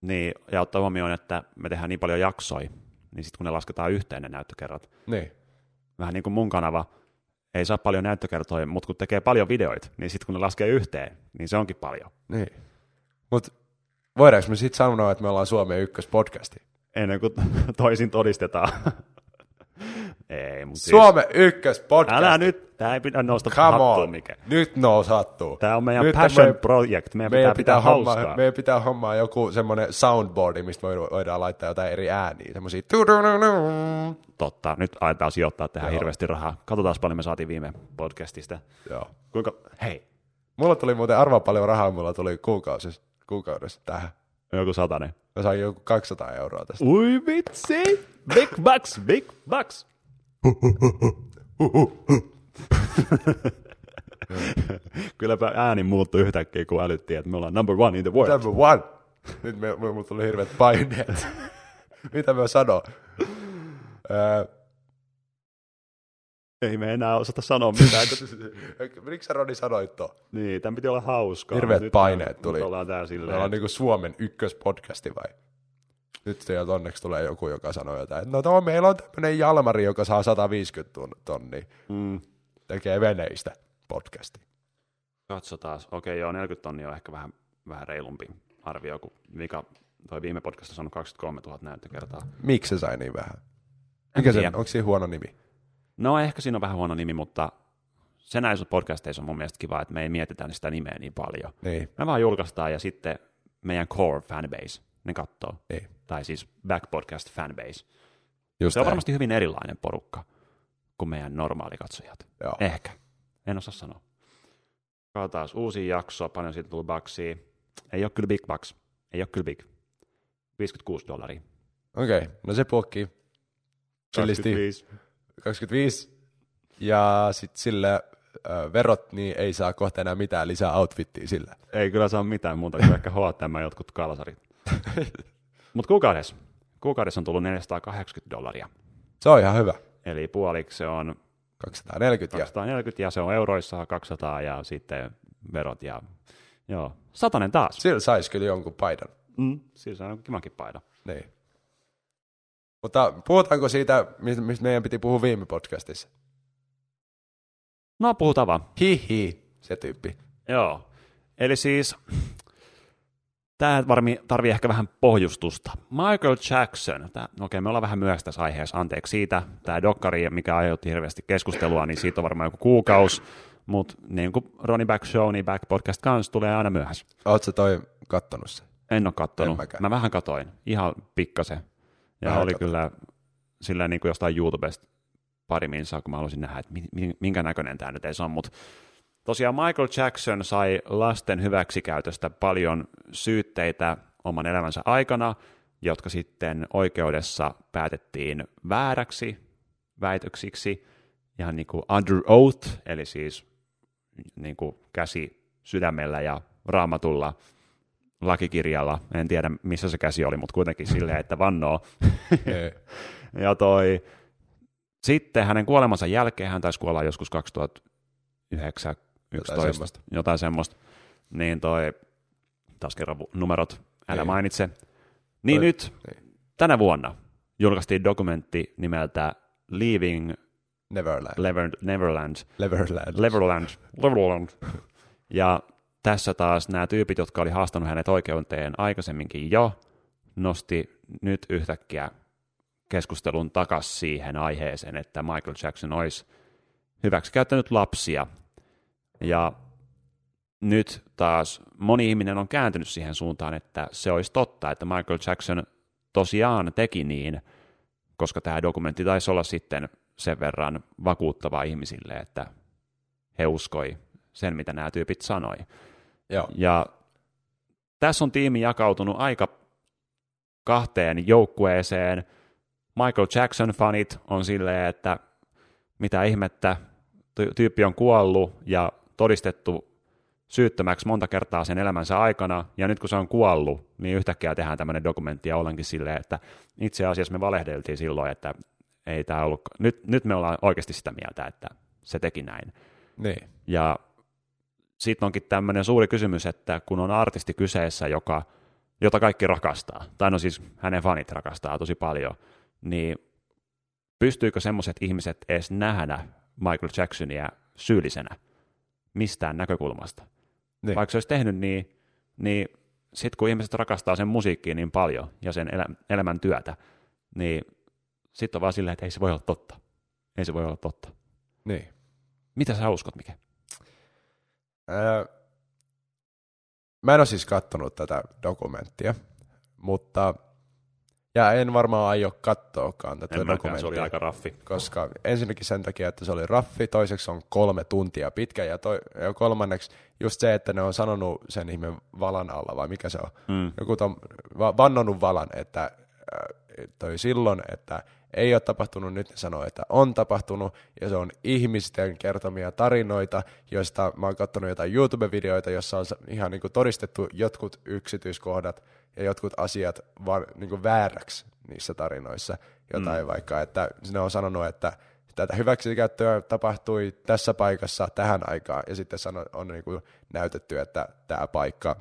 Niin, ja ottaa huomioon, että me tehdään niin paljon jaksoja, niin sitten kun ne lasketaan yhteen ne näyttökerrat, Niin. vähän niin kuin mun kanava, ei saa paljon näyttökertoja, mutta kun tekee paljon videoita, niin sitten kun ne laskee yhteen, niin se onkin paljon. niin. Mutta voidaanko me sitten sanoa, että me ollaan Suomen ykköspodcasti? Ennen kuin [LAUGHS] toisin todistetaan. [LAUGHS] ei, mutta siis, Suomen ykköspodcasti! älä nyt, tää ei pidä nousta Come hattuun on! mikä. Nyt nous hattuu. Tää on meidän Nyt passion me- project, meidän, meidän pitää pitää, hommaa, hauskaa. meidän pitää hommaa joku semmoinen soundboardi, mistä voidaan- voidaan laittaa jotain eri ääniä. Semmoisia Totta, nyt aletaan sijoittaa tähän Joo. hirveästi rahaa. Katsotaan paljon me saatiin viime podcastista. Joo. Kuinka, hei, Mulla tuli muuten arvaa paljon rahaa, mulla tuli kuukausissa, kuukaudessa tähän. joku satanen. Mä sain joku 200 euroa tästä. Ui vitsi, big bucks, big bucks. [LAUGHS] Kylläpä ääni muuttui yhtäkkiä, kun älyttiin, että me ollaan number one in the world. Number one! Nyt me, me, mulla tuli hirveät paineet. [LAUGHS] Mitä mä sanon? Öö, Ei me enää osata sanoa mitään. [LAUGHS] miksi Roni sanoit to? niin, tämän piti olla hauskaa. Hirveät Nyt- paineet tuli. Nyt ollaan täällä Me silleen. ollaan niinku Suomen ykköspodcasti vai? Nyt sieltä onneksi tulee joku, joka sanoo jotain, että no to, meillä on tämmönen Jalmari, joka saa 150 ton- tonnia, Mm, tekee veneistä podcasti. katsotaan. Okei, joo, 40 tonnia on ehkä vähän, vähän reilumpi arvio, kun Mika, toi viime podcast on saanut 23 000 näyttökertaa. Miksi se sai niin vähän? Mikä se, tiedä. onko siinä huono nimi? No ehkä siinä on vähän huono nimi, mutta se näissä podcasteissa on mun mielestä kiva, että me ei mietitä sitä nimeä niin paljon. Niin, Me vaan julkaistaan ja sitten meidän core fanbase, ne katsoo. niin. Tai siis back podcast fanbase. Just Se on näin. varmasti hyvin erilainen porukka kuin meidän normaalikatsojat. Joo. Ehkä. En osaa sanoa. Katsotaan uusi jakso, paljon siitä tuli baksia. Ei ole kyllä big bucks. Ei ole kyllä big. 56 dollaria. Okei, okay. no se puokkii. Chillisti 25. 25. Ja sitten sille verot, niin ei saa kohta enää mitään lisää outfittiä sillä. Ei kyllä saa mitään muuta kuin ehkä H&M jotkut kalsarit. [LAUGHS] Mutta kuukaudessa. Kuukaudessa on tullut 480 dollaria. Se on ihan hyvä. Eli puoliksi se on 240 ja 240 ja se on euroissa 200 ja sitten verot ja joo, satanen taas. sillä saisi kyllä jonkun paidan. Mm, siis on kivankin paida. Niin. Mutta puhutaanko siitä, mistä meidän piti puhua viime podcastissa? No puhutaan vaan. Hihi, se tyyppi. Joo. Eli siis, tämä varmi tarvii ehkä vähän pohjustusta. Michael Jackson, tää, okei me ollaan vähän myöhässä tässä aiheessa, anteeksi siitä. Tämä dokkari, mikä aiheutti hirveästi keskustelua, niin siitä on varmaan joku kuukausi. Mutta niin kuin Ronnie Back Show, niin Back Podcast kanssa tulee aina myöhässä. Oletko toi kattonut sen? En ole kattonut. En mäkään. Mä vähän katoin, ihan pikkasen. Ja Vähän oli katoin. kyllä sillä niin kuin jostain YouTubesta pari minsaa, kun mä halusin nähdä, että mi- mi- minkä näköinen tämä nyt ei ole. Mutta tosiaan Michael Jackson sai lasten hyväksikäytöstä paljon syytteitä oman elämänsä aikana, jotka sitten oikeudessa päätettiin vääräksi väitöksiksi, ihan niin kuin under oath, eli siis niin kuin käsi sydämellä ja raamatulla lakikirjalla, en tiedä missä se käsi oli, mutta kuitenkin silleen, että vannoo. [LAUGHS] Ei. Ja toi, sitten hänen kuolemansa jälkeen, hän taisi kuolla joskus 2009, 11, semmoista. jotain semmoista, niin toi, taas kerran numerot, älä Ei. mainitse. Niin Toi- nyt, niin. tänä vuonna, julkaistiin dokumentti nimeltä Leaving Neverland. Lever- Neverland, Neverland. Leverland, Leverland. [LAUGHS] Ja tässä taas nämä tyypit, jotka oli haastanut hänet oikeuteen aikaisemminkin jo, nosti nyt yhtäkkiä keskustelun takas siihen aiheeseen, että Michael Jackson olisi hyväksikäyttänyt lapsia. Ja nyt taas moni ihminen on kääntynyt siihen suuntaan, että se olisi totta, että Michael Jackson tosiaan teki niin, koska tämä dokumentti taisi olla sitten sen verran vakuuttava ihmisille, että he uskoi sen, mitä nämä tyypit sanoi. Joo. Ja tässä on tiimi jakautunut aika kahteen joukkueeseen. Michael Jackson-fanit on silleen, että mitä ihmettä, tyyppi on kuollut ja todistettu syyttömäksi monta kertaa sen elämänsä aikana, ja nyt kun se on kuollut, niin yhtäkkiä tehdään tämmöinen dokumentti ja ollenkin silleen, että itse asiassa me valehdeltiin silloin, että ei tämä ollut, nyt, nyt me ollaan oikeasti sitä mieltä, että se teki näin. Niin. Ja sitten onkin tämmöinen suuri kysymys, että kun on artisti kyseessä, joka, jota kaikki rakastaa, tai no siis hänen fanit rakastaa tosi paljon, niin pystyykö semmoiset ihmiset edes nähdä Michael Jacksonia syyllisenä mistään näkökulmasta? Niin. Vaikka se olisi tehnyt niin, niin sitten kun ihmiset rakastaa sen musiikkiin niin paljon ja sen elä, elämän työtä, niin sitten on vaan silleen, että ei se voi olla totta. Ei se voi olla totta. Niin. Mitä sä uskot, Mike? Öö, mä en ole siis katsonut tätä dokumenttia, mutta ja en varmaan aio katsoakaan tätä en dokumenttia. se oli aika raffi. Koska ensinnäkin sen takia, että se oli raffi, toiseksi on kolme tuntia pitkä ja, toi, ja kolmanneksi just se, että ne on sanonut sen ihme valan alla, vai mikä se on? Mm. Joku on va- vannonut valan, että toi silloin, että ei ole tapahtunut, nyt ne sanoo, että on tapahtunut, ja se on ihmisten kertomia tarinoita, joista mä oon katsonut jotain YouTube-videoita, jossa on ihan niin kuin todistettu jotkut yksityiskohdat ja jotkut asiat vaan niin kuin vääräksi niissä tarinoissa. Jotain mm. vaikka, että ne on sanonut, että tätä hyväksikäyttöä tapahtui tässä paikassa tähän aikaan, ja sitten sano, on niin kuin näytetty, että tämä paikka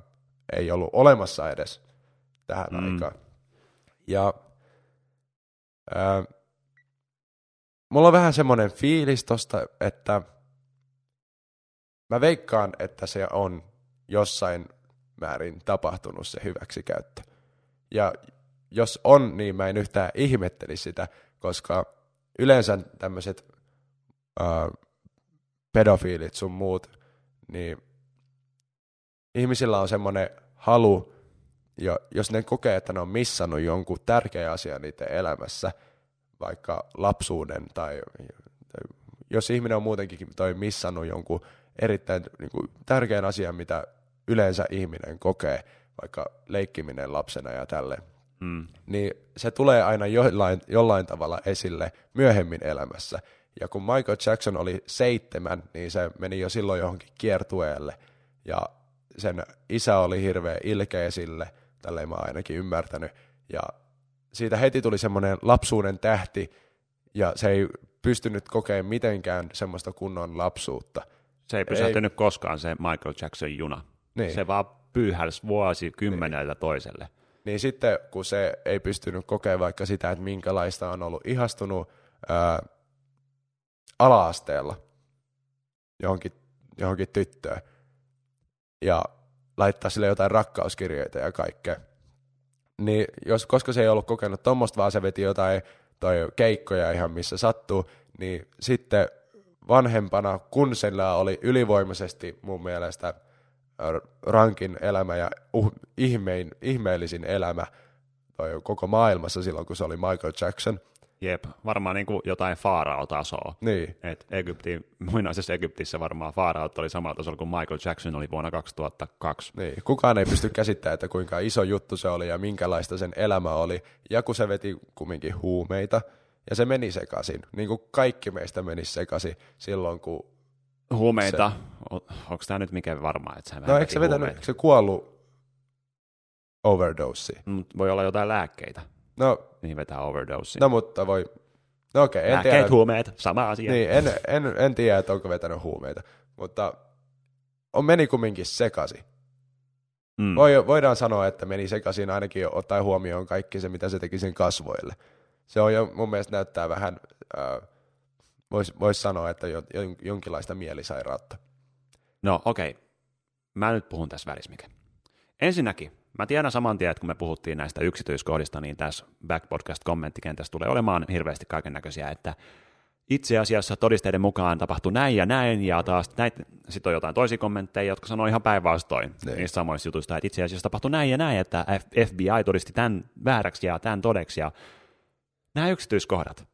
ei ollut olemassa edes tähän mm. aikaan. Ja ää, mulla on vähän semmoinen fiilis tosta, että mä veikkaan, että se on jossain määrin tapahtunut se hyväksikäyttö. Ja jos on, niin mä en yhtään ihmetteli sitä, koska yleensä tämmöiset pedofiilit sun muut, niin ihmisillä on semmoinen halu, ja jos ne kokee, että ne on missannut jonkun tärkeä asia niiden elämässä, vaikka lapsuuden tai, tai jos ihminen on muutenkin toi missannut jonkun erittäin niin kuin, tärkeän asian, mitä yleensä ihminen kokee, vaikka leikkiminen lapsena ja tälleen, Mm. niin se tulee aina jollain, jollain tavalla esille myöhemmin elämässä. Ja kun Michael Jackson oli seitsemän, niin se meni jo silloin johonkin kiertueelle. Ja sen isä oli hirveän ilkeä sille, tälleen mä ainakin ymmärtänyt. Ja siitä heti tuli semmoinen lapsuuden tähti, ja se ei pystynyt kokemaan mitenkään semmoista kunnon lapsuutta. Se ei pysähtynyt ei... koskaan se Michael Jackson juna. Niin. Se vaan pyyhälsi vuosi kymmeneltä niin. toiselle. Niin sitten kun se ei pystynyt kokemaan vaikka sitä, että minkälaista on ollut ihastunut ää, ala-asteella johonkin, johonkin tyttöön ja laittaa sille jotain rakkauskirjeitä ja kaikkea, niin jos, koska se ei ollut kokenut tuommoista, vaan se veti jotain toi keikkoja ihan missä sattuu, niin sitten vanhempana, kun sillä oli ylivoimaisesti mun mielestä – rankin elämä ja uh, ihmein, ihmeellisin elämä toi koko maailmassa silloin, kun se oli Michael Jackson. Jep, varmaan niin kuin jotain faarao-tasoa. Niin. Et Egypti, muinaisessa Egyptissä varmaan faaraot oli samalla tasolla kuin Michael Jackson oli vuonna 2002. Niin, kukaan ei pysty käsittämään, että kuinka iso juttu se oli ja minkälaista sen elämä oli. Ja kun se veti kumminkin huumeita, ja se meni sekaisin, niin kuin kaikki meistä meni sekaisin silloin, kun Huumeita. Se... Onko tämä nyt mikä varma, että se No eikö se, vetänyt, eikö se kuollut overdose? Voi olla jotain lääkkeitä. No, Niihin vetää overdose. No mutta voi... No okei, okay, en Lääkkeet, tiedä. huumeet, sama asia. Niin, en, en, en tiedä, että onko vetänyt huumeita. Mutta on meni kumminkin sekasi. Mm. Voi, voidaan sanoa, että meni sekaisin ainakin ottaen huomioon kaikki se, mitä se teki sen kasvoille. Se on jo, mun mielestä näyttää vähän... Äh, voisi vois sanoa, että jonkinlaista mielisairautta. No okei, okay. mä nyt puhun tässä välissä, mikä. Ensinnäkin, Mä tiedän saman tien, että kun me puhuttiin näistä yksityiskohdista, niin tässä Back Podcast-kommenttikentässä tulee olemaan hirveästi kaiken näköisiä, että itse asiassa todisteiden mukaan tapahtui näin ja näin, ja taas sitten on jotain toisia kommentteja, jotka sanoo ihan päinvastoin Niin. niistä samoista jutuista, että itse asiassa tapahtui näin ja näin, että FBI todisti tämän vääräksi ja tämän todeksi, ja nämä yksityiskohdat.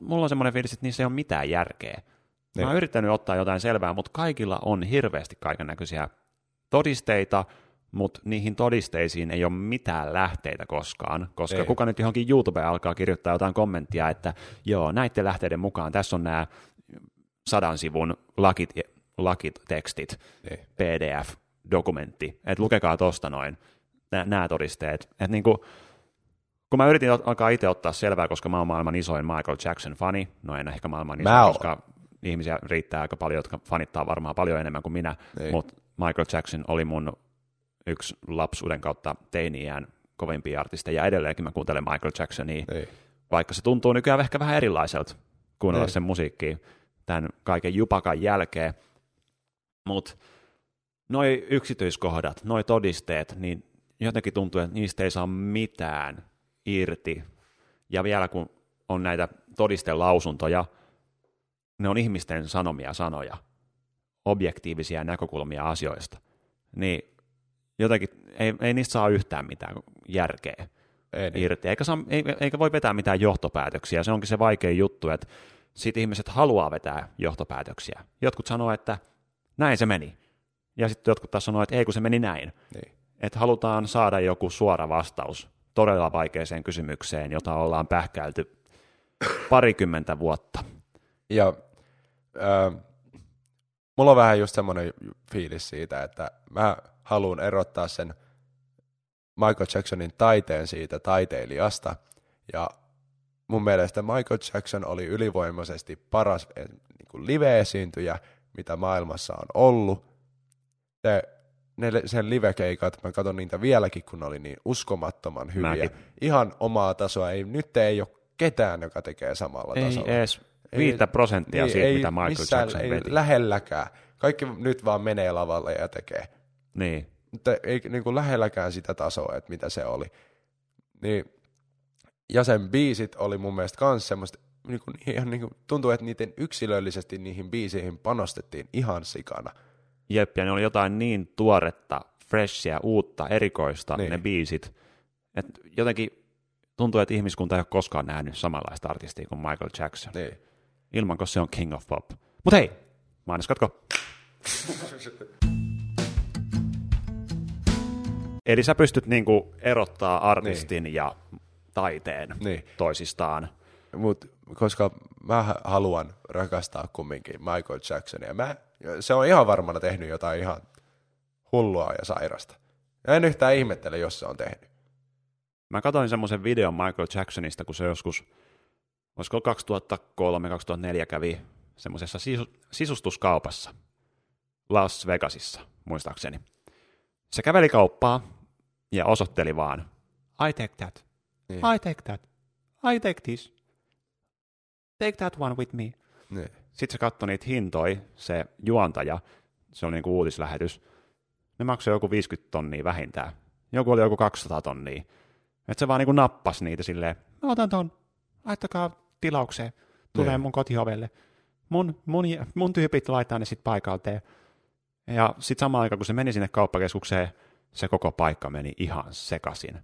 Mulla on semmoinen fiilis, että niissä ei ole mitään järkeä. Mä oon Niin. yrittänyt ottaa jotain selvää, mutta kaikilla on hirveästi kaiken näköisiä todisteita, mutta niihin todisteisiin ei ole mitään lähteitä koskaan, koska Ei. kuka nyt johonkin YouTubeen alkaa kirjoittaa jotain kommenttia, että joo, näiden lähteiden mukaan tässä on nämä sadan sivun lakit, lakit tekstit, Niin. PDF-dokumentti, että lukekaa tosta noin nämä todisteet. Että niinku, kun mä yritin alkaa itse ottaa selvää, koska mä oon maailman isoin Michael Jackson-fani, no en ehkä maailman isoin, koska ihmisiä riittää aika paljon, jotka fanittaa varmaan paljon enemmän kuin minä, Niin. mutta Michael Jackson oli mun yksi lapsuuden kautta teiniään kovimpia artisteja, ja edelleenkin mä kuuntelen Michael Jacksonia, Niin. vaikka se tuntuu nykyään ehkä vähän erilaiselta kuunnella Niin. sen musiikkia tämän kaiken jupakan jälkeen. Mutta noi yksityiskohdat, noi todisteet, niin jotenkin tuntuu, että niistä ei saa mitään irti. Ja vielä kun on näitä todistelausuntoja, ne on ihmisten sanomia sanoja, objektiivisia näkökulmia asioista, niin jotenkin ei, ei niistä saa yhtään mitään järkeä Ei niin. irti, eikä, saa, ei- eikä voi vetää mitään johtopäätöksiä. Se onkin se vaikea juttu, että sit ihmiset haluaa vetää johtopäätöksiä. Jotkut sanoo, että näin se meni. Ja sitten jotkut taas sanoo, että ei kun se meni näin. Niin. Että halutaan saada joku suora vastaus todella vaikeaseen kysymykseen, jota ollaan pähkäilty parikymmentä vuotta. Ja äh, mulla on vähän just semmoinen fiilis siitä, että mä haluan erottaa sen Michael Jacksonin taiteen siitä taiteilijasta. Ja mun mielestä Michael Jackson oli ylivoimaisesti paras eh, niin kuin live-esiintyjä, mitä maailmassa on ollut. Se, ne, sen live-keikat, mä katson niitä vieläkin, kun ne oli niin uskomattoman hyviä. Mäkin. Ihan omaa tasoa. Ei, nyt ei ole ketään, joka tekee samalla Ei tasolla. edes viittä prosenttia Niin, siitä, ei mitä Michael missään, Jackson ei veti. lähelläkään. Kaikki nyt vaan menee lavalle ja tekee. Niin. Mutta ei niin kuin lähelläkään sitä tasoa, että mitä se oli. Niin, ja sen biisit oli mun mielestä kans semmoista, niin kuin, ihan niin kuin, tuntuu, että niiden yksilöllisesti niihin biiseihin panostettiin ihan sikana. Jep, ja ne oli jotain niin tuoretta, freshia, uutta, erikoista Niin. ne biisit, että jotenkin tuntuu, että ihmiskunta ei ole koskaan nähnyt samanlaista artistia kuin Michael Jackson, Niin. Ilman kun se on King of Pop. Mutta hei, mainoskatko. [LAUGHS] Eli sä pystyt niinku erottaa artistin ja taiteen Niin. toisistaan. Mut, koska mä haluan rakastaa kumminkin Michael Jacksonia. Mä, se on ihan varmana tehnyt jotain ihan hullua ja sairasta. Ja en yhtään ihmettele, jos se on tehnyt. Mä katsoin semmoisen videon Michael Jacksonista, kun se joskus, olisiko 2003-2004 kävi semmoisessa sisu- sisustuskaupassa Las Vegasissa, muistaakseni. Se käveli kauppaa ja osoitteli vaan, I take that, Niin. I take that, I take this, take that one with me. Niin. Sitten se katsoi niitä hintoja, se juontaja, se on niinku uutislähetys, ne maksoi joku 50 tonnia vähintään. Joku oli joku 200 tonnia. Että se vaan niinku nappasi niitä silleen, mä otan ton, laittakaa tilaukseen, tulee Niin. mun kotiovelle. Mun, mun, mun tyypit laittaa ne sitten paikalteen. Ja sitten samaan aikaan, kun se meni sinne kauppakeskukseen, se koko paikka meni ihan sekasin.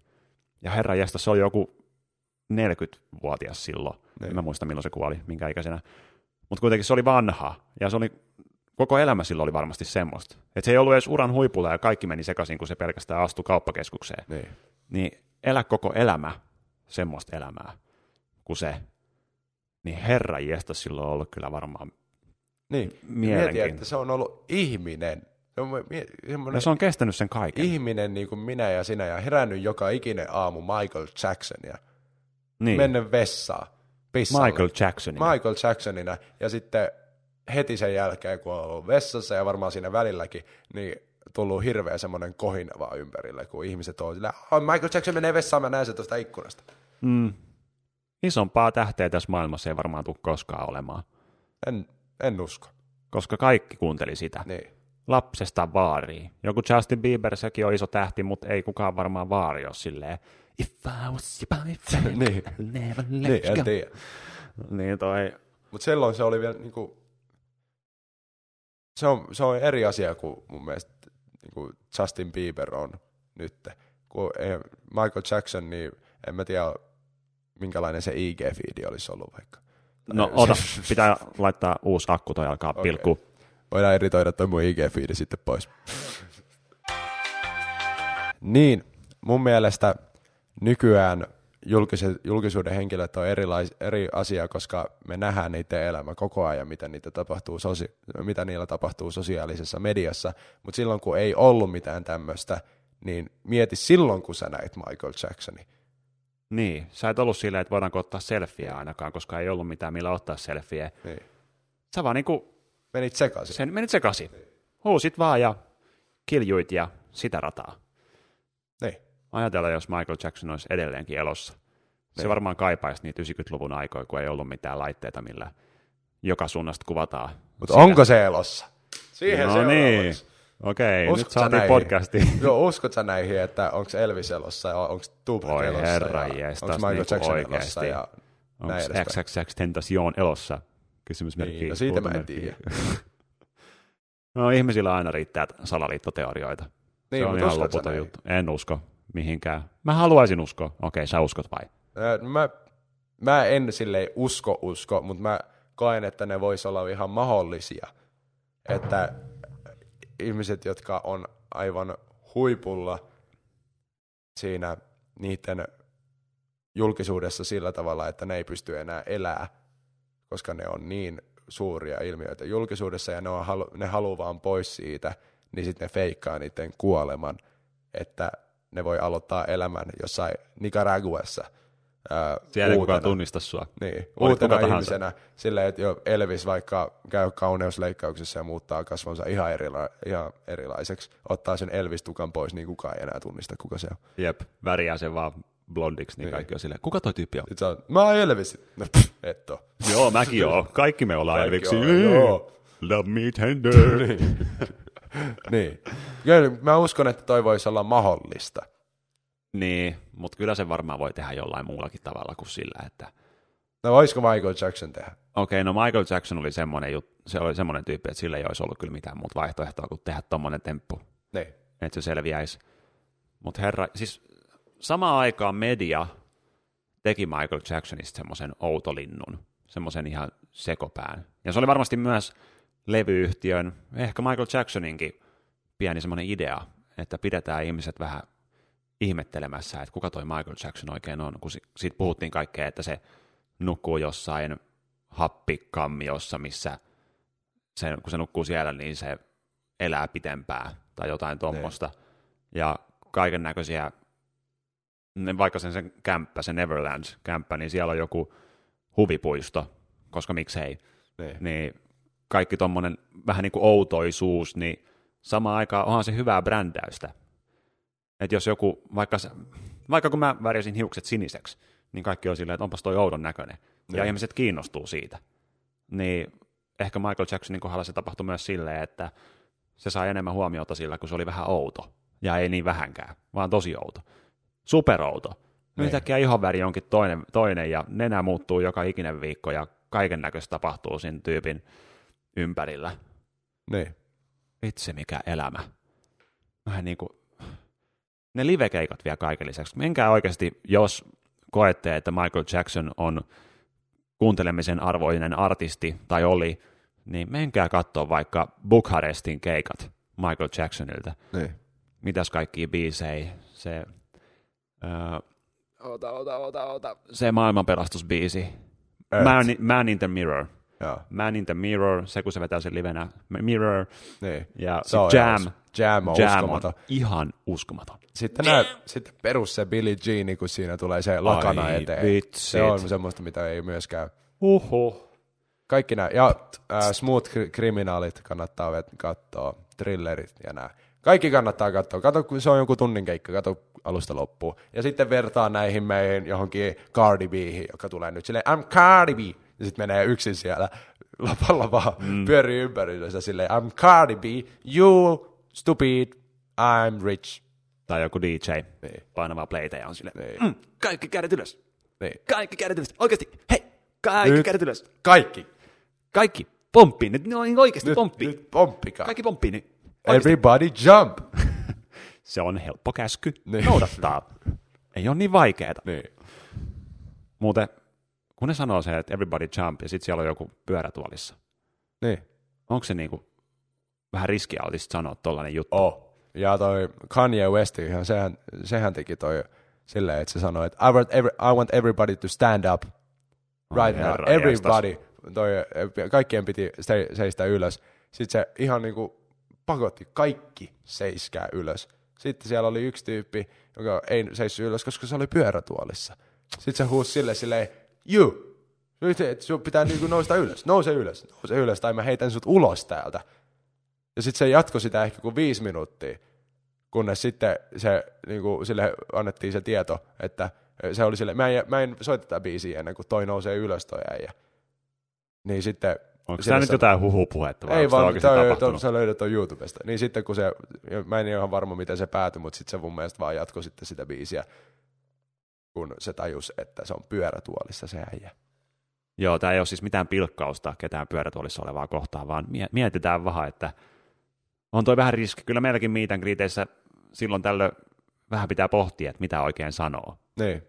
Ja herra jästä, se oli joku 40-vuotias silloin. Niin. En mä muista, milloin se kuoli, minkä ikäisenä. Mutta kuitenkin se oli vanha, ja se oli, koko elämä silloin oli varmasti semmoista. Että se ei ollut edes uran huipulla, ja kaikki meni sekaisin, kun se pelkästään astui kauppakeskukseen. Niin. Niin elä koko elämä semmoista elämää kuin se. Niin herra jästä silloin on ollut kyllä varmaan. Niin. Mieti, Mielenkiintoista. että se on ollut ihminen. Se on Ja se on kestänyt sen kaiken. ihminen niin kuin minä ja sinä ja herännyt joka ikinen aamu Michael Jacksonia. niin. Mennyt vessaan. Pissalle. Michael Jackson. Michael Jacksonina ja sitten heti sen jälkeen, kun on ollut vessassa ja varmaan siinä välilläkin, niin tullut hirveä semmoinen kohina vaan ympärille, kun ihmiset on sillä, oh, Michael Jackson menee vessaan, mä näen sen tuosta ikkunasta. Mm. Isompaa tähteä tässä maailmassa ei varmaan tule koskaan olemaan, En, en usko. koska kaikki kuunteli sitä. Niin. lapsesta vaariin. Joku Justin Bieber, sekin on iso tähti, mutta ei kukaan varmaan vaari ole silleen, if I was your boyfriend, [LAUGHS] Niin. Never let Niin, you en go. tiedä. Niin toi, Mutta silloin se oli vielä niinku, se on, se on eri asia kuin mun mielestä niinku Justin Bieber on nyt. Kun Michael Jackson, niin en mä tiedä, minkälainen se IG-fiidi olisi ollut vaikka. no ota, [LAUGHS] pitää laittaa uusi akku, toi alkaa Okei. pilkkuu. Voidaan editoida toi mun IG-fiidi sitten pois. niin, mun mielestä nykyään julkise- julkisuuden henkilöt on erilais, eri asia, koska me nähdään niiden elämä koko ajan, mitä, niitä tapahtuu sosi- mitä niillä tapahtuu sosiaalisessa mediassa. Mutta silloin, kun ei ollut mitään tämmöistä, niin mieti silloin, kun sä näit Michael Jacksonin. Niin, sä et ollut silleen, että voidaanko ottaa selfieä ainakaan, koska ei ollut mitään millä ottaa selfieä. Niin. Sä vaan niinku, Menit sekaisin. sen menit sekaisin. Huusit vaan ja kiljuit ja sitä rataa. Niin. Ajatella, jos Michael Jackson olisi edelleenkin elossa. Se Niin. varmaan kaipaisi niitä 90-luvun aikoja, kun ei ollut mitään laitteita, millä joka suunnasta kuvataan. Mutta onko se elossa? Siihen no seuraavaksi. niin, okei, Uskotko nyt saatiin näihin? podcastiin. Joo, uskot sä näihin, että onko Elvis elossa ja onko Tupac Voi elossa herra ja onko Michael niinku Jackson oikeesti. elossa ja Onko. XXX Tentacion elossa? Kysymysmerkki. Niin, no siitä mä en tiedä. [LAUGHS] no ihmisillä aina riittää salaliittoteorioita. Niin, se on ihan uskot loputon juttu. En usko mihinkään. Mä haluaisin uskoa. Okei, sä uskot vai? Ää, Mä, mä en silleen usko usko, mutta mä koen, että ne vois olla ihan mahdollisia. Että ihmiset, jotka on aivan huipulla siinä niiden julkisuudessa sillä tavalla, että ne ei pysty enää elää, koska ne on niin suuria ilmiöitä julkisuudessa ja ne, on halu, ne haluaa vaan pois siitä, niin sitten ne feikkaa niiden kuoleman, että ne voi aloittaa elämän jossain Nicaraguassa ää, Siellä kukaan uutena. tunnista sua. Niin, uutena kuka tahansa. ihmisenä silleen, että jo Elvis vaikka käy kauneusleikkauksessa ja muuttaa kasvonsa ihan, erila- ihan erilaiseksi, ottaa sen Elvis-tukan pois, niin kukaan ei enää tunnista, kuka se on. Jep, väriää sen vaan blondiksi, niin, Niin. kaikki on silleen, kuka toi tyyppi on? Se on, mä oon Elvis. No, pff, et oo. Joo, mäkin oon. Kaikki me ollaan Elviksi. joo. Love me tender. [LAUGHS] niin. Kyllä, mä uskon, että toi voisi olla mahdollista. Niin, mutta kyllä se varmaan voi tehdä jollain muullakin tavalla kuin sillä, että No voisiko Michael Jackson tehdä? okei, no Michael Jackson oli semmoinen, jut, se oli semmoinen tyyppi, että sillä ei olisi ollut kyllä mitään muuta vaihtoehtoa kuin tehdä tommonen temppu, Niin. että se selviäisi. Mutta herra, siis samaan aikaan media teki Michael Jacksonista semmoisen outolinnun, semmoisen ihan sekopään. Ja se oli varmasti myös levyyhtiön, ehkä Michael Jacksoninkin pieni semmoinen idea, että pidetään ihmiset vähän ihmettelemässä, että kuka toi Michael Jackson oikein on, kun si- siitä puhuttiin kaikkea, että se nukkuu jossain happikammiossa, missä se, kun se nukkuu siellä, niin se elää pitempään tai jotain tuommoista. Ja kaiken näköisiä, vaikka sen, sen kämppä, se Neverland-kämppä, niin siellä on joku huvipuisto, koska miksei. Niin. Niin kaikki tuommoinen vähän niin kuin outoisuus, niin samaan aikaan onhan se hyvää brändäystä. Että jos joku, vaikka, vaikka kun mä värjäsin hiukset siniseksi, niin kaikki on silleen, että onpas toi oudon näköinen. Ja Niin. ihmiset kiinnostuu siitä. Niin ehkä Michael Jacksonin kohdalla se tapahtui myös silleen, että se sai enemmän huomiota sillä, kun se oli vähän outo. Ja ei niin vähänkään, vaan tosi outo. Superouto. Niin. Yhtäkkiä ihonväri onkin toinen, toinen ja nenä muuttuu joka ikinen viikko ja kaiken näköistä tapahtuu siinä tyypin ympärillä. Niin. Itse mikä elämä. Vähän niin kuin, ne livekeikat vielä kaiken lisäksi. Menkää oikeasti, jos koette, että Michael Jackson on kuuntelemisen arvoinen artisti tai oli, niin menkää katsoa vaikka Bukarestin keikat Michael Jacksonilta. Niin. Mitäs kaikkia biisejä, se, öö, ota, ota, ota, ota. se maailmanpelastusbiisi, Earth. Man, Man in the Mirror. Joo. Man in the Mirror, se kun se vetää sen livenä, Mirror, Niin. ja Se on Jam, ihan- Jam on Jam uskomaton. on ihan uskomaton. Sitten, nää, sitten perus se Billie Jean, kun siinä tulee se lakana Ai eteen. vitsit. Se on semmoista, mitä ei myöskään. Huhhuh. Kaikki nämä, ja äh, Smooth Criminalit kannattaa vet- katsoa, thrillerit ja nämä. Kaikki kannattaa katsoa. Kato, kun se on joku tunnin keikka, kato alusta loppuun. Ja sitten vertaa näihin meihin johonkin Cardi Bihin, joka tulee nyt silleen, I'm Cardi B. ja sitten menee yksin siellä [LAUGHS] lapalla vaan mm. pyörii ympärillä silleen, I'm Cardi B, you stupid, I'm rich. Tai joku DJ Niin. painavaa playtä ja on silleen, Niin. mm, kaikki kädet ylös. Niin. Kaikki kädet ylös. Oikeasti, hei, kaikki Nyt. kädet ylös. Kaikki. Kaikki, pomppii. Nyt ne on oikeasti Nyt, pomppii. nyt pomppikaa. Kaikki pomppii. Niin. Oikeasti. Everybody jump. [LAUGHS] Se on helppo käsky Niin. noudattaa. [LAUGHS] Ei ole niin vaikeeta. niin. Muuten, kun ne sanoo se, että everybody jump, ja sitten siellä on joku pyörätuolissa, Niin. onko se niinku vähän riskialtista sanoa tollainen juttu? Oh. Ja toi Kanye West, sehän, sehän teki toi silleen, että se sanoi, että I want, every, I want everybody to stand up right now. herra Everybody. Toi, kaikkien piti se, seistä ylös. Sitten se ihan niinku pakotti kaikki seiskää ylös. Sitten siellä oli yksi tyyppi, joka ei seissyt ylös, koska se oli pyörätuolissa. Sitten se huusi sille silleen, you, nyt et sun pitää niinku nousta ylös, nouse ylös, nouse ylös, tai mä heitän sut ulos täältä. Ja sitten se jatkoi sitä ehkä kuin viisi minuuttia, kunnes sitten se, niin kuin, sille annettiin se tieto, että se oli sille, mä en, mä en soita tätä biisiä ennen kuin toi nousee ylös toi äijä. Niin sitten... Onko tämä nyt jotain huhupuhetta vai Ei se vaan, tapahtunut? sä löydät ton YouTubesta. Niin sitten kun se, mä en ole ihan varma miten se päätyi, mutta sitten se mun mielestä vaan jatkoi sitten sitä biisiä, kun se tajus, että se on pyörätuolissa se äijä. Joo, tämä ei ole siis mitään pilkkausta ketään pyörätuolissa olevaa kohtaan, vaan mie- mietitään vähän, että on toi vähän riski. Kyllä meilläkin miitän kriiteissä silloin tällöin vähän pitää pohtia, että mitä oikein sanoo. Niin,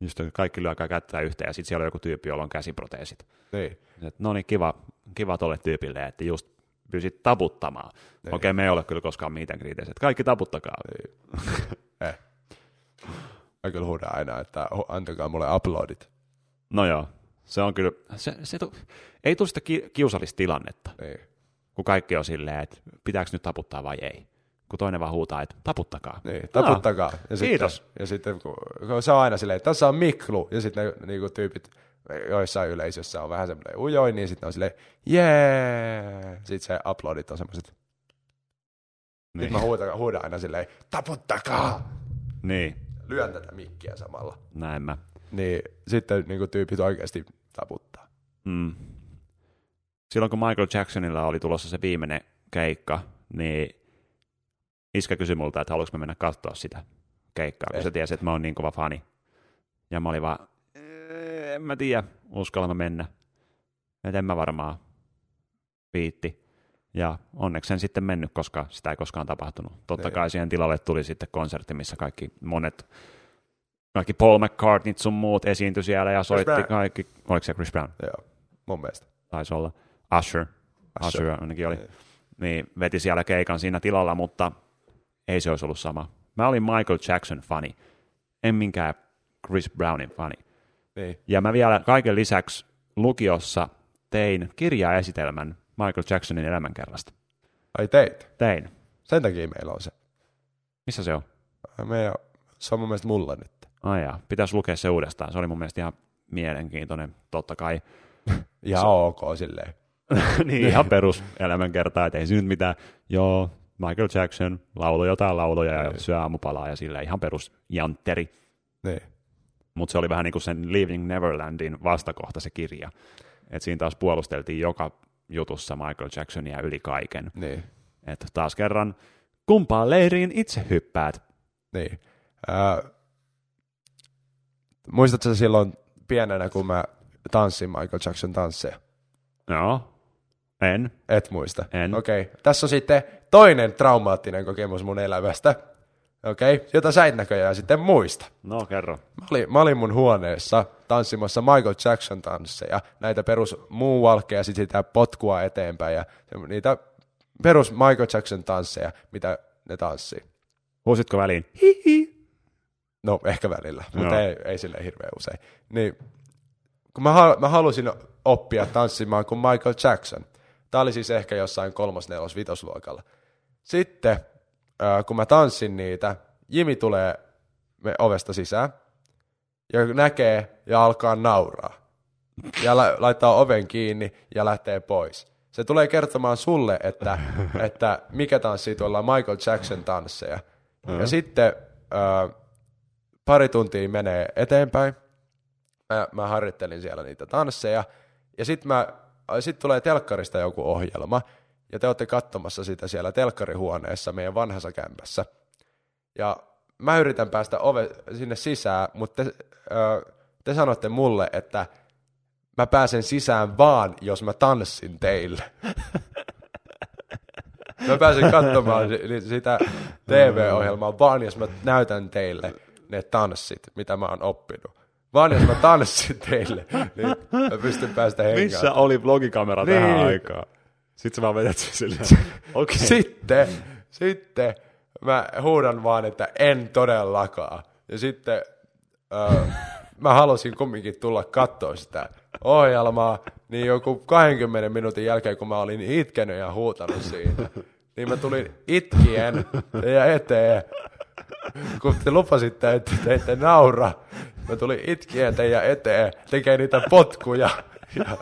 Just kaikki lyökää kättä yhteen ja sitten siellä on joku tyyppi, jolla on käsiproteesit. niin. Et, no niin, kiva, kiva tolle tyypille, että just pysyt taputtamaan. Niin. Okei, me ei ole kyllä koskaan mitään kriiteiset. Kaikki taputtakaa. [LAUGHS] Eh. Mä kyllä huudan aina, että antakaa mulle uploadit. No joo, se on kyllä, se, se tu, ei tule sitä ki, kiusallista tilannetta, Niin. kun kaikki on silleen, että pitääkö nyt taputtaa vai ei. Kun toinen vaan huutaa, että taputtakaa. Niin, taputtakaa. Ja kiitos. Sitten, ja sitten kun, kun se on aina silleen, että tässä on Miklu, ja sitten ne niinku, tyypit joissain yleisössä on vähän semmoinen ujoin, niin sitten on silleen, jee. Sitten se uploadit on semmoiset. Niin. Sitten mä huudan, huudan aina silleen, taputtakaa. niin, Lyön tätä mikkiä samalla. näin mä. Niin sitten niinku, tyypit oikeasti taputtaa. Mm. Silloin kun Michael Jacksonilla oli tulossa se viimeinen keikka, niin iskä kysyi multa, että haluaisinko mä mennä katsoa sitä keikkaa, kun Eh. se tiesi, että mä oon niin kova fani. Ja mä olin vaan, "Eh, en mä tiedä, uskallan mä mennä. Et en mä varmaan viitti. Ja onneksi en sitten mennyt, koska sitä ei koskaan tapahtunut. Totta Niin. kai siihen tilalle tuli sitten konsertti, missä kaikki monet, kaikki Paul McCartneyt sun muut esiintyi siellä ja soitti Brown. kaikki. Oliko se Chris Brown? Joo, mun mielestä. taisi olla. Usher, Usher, Usher. ainakin oli. Niin. Niin veti siellä keikan siinä tilalla, mutta ei se olisi ollut sama. Mä olin Michael Jackson-fani, en minkään Chris Brownin fani. Niin. Ja mä vielä kaiken lisäksi lukiossa tein kirjaesitelmän Michael Jacksonin elämänkerrasta. Ai teit. Tein. Sen takia meillä on se. Missä se on? Meidän, se on mun mielestä mulla nyt. Ai jaa, pitäisi lukea se uudestaan. Se oli mun mielestä ihan mielenkiintoinen, totta kai. [LAUGHS] Ihan ok silleen. [LAUGHS] niin, ihan perus elämänkertaa, että ei se nyt mitään, joo, Michael Jackson lauloi jotain lauloja ja Niin. syö aamupalaa ja sillä ihan perus jantteri. Niin. Mutta se oli vähän niin kuin sen Leaving Neverlandin vastakohta se kirja. Et siinä taas puolusteltiin joka jutussa Michael Jacksonia yli kaiken. Niin. Että taas kerran, kumpaan leiriin itse hyppäät? Niin. Ää, muistatko sä silloin pienenä, kun mä tanssin Michael Jackson tansseja? No, en. Et muista. En. Okei. Okay. Tässä on sitten toinen traumaattinen kokemus mun elämästä. Okei. Okay. Jota sä et näköjään sitten muista. No, kerro. Mä olin, mä olin mun huoneessa tanssimassa Michael Jackson tansseja, näitä perus moonwalkkeja, sitten sitä potkua eteenpäin ja niitä perus Michael Jackson tansseja, mitä ne tanssii. Huusitko väliin? Hihi. No ehkä välillä, mutta ei, ei sille hirveän usein. Niin, kun mä, hal- mä halusin oppia tanssimaan kuin Michael Jackson. Tämä oli siis ehkä jossain kolmos, nelos, vitosluokalla. Sitten, äh, kun mä tanssin niitä, Jimi tulee me ovesta sisään ja näkee ja alkaa nauraa. Ja la- laittaa oven kiinni ja lähtee pois. Se tulee kertomaan sulle, että, [LAUGHS] että mikä tanssii tuolla Michael Jackson tansseja. Ja sitten äh, pari tuntia menee eteenpäin. mä, mä harjoittelin siellä niitä tansseja. Ja sitten mä, sit tulee telkkarista joku ohjelma, ja te olette katsomassa sitä siellä telkkarihuoneessa meidän vanhassa kämpässä. Ja mä yritän päästä ove sinne sisään, mutta te, ö, te sanotte mulle, että mä pääsen sisään vaan, jos mä tanssin teille. [LAUGHS] Mä pääsen katsomaan sitä TV-ohjelmaa vaan, jos mä näytän teille ne tanssit, mitä mä oon oppinut. Vaan jos mä tanssin teille, niin mä pystyn päästä hengään. Missä oli vlogikamera niin. tähän aikaan? Sitten sä vaan vedät sen silleen. [LAUGHS] Okay. Sitten, sitten mä huudan vaan, että en todellakaan. Ja sitten äh, [LAUGHS] mä halusin kumminkin tulla katsoa sitä ohjelmaa, niin joku 20 minuutin jälkeen, kun mä olin itkenyt ja huutanut siinä, niin mä tulin itkien teidän eteen, kun te lupasitte, että te ette naura. Mä tulin itkien teidän eteen, tekee niitä potkuja [LAUGHS] ja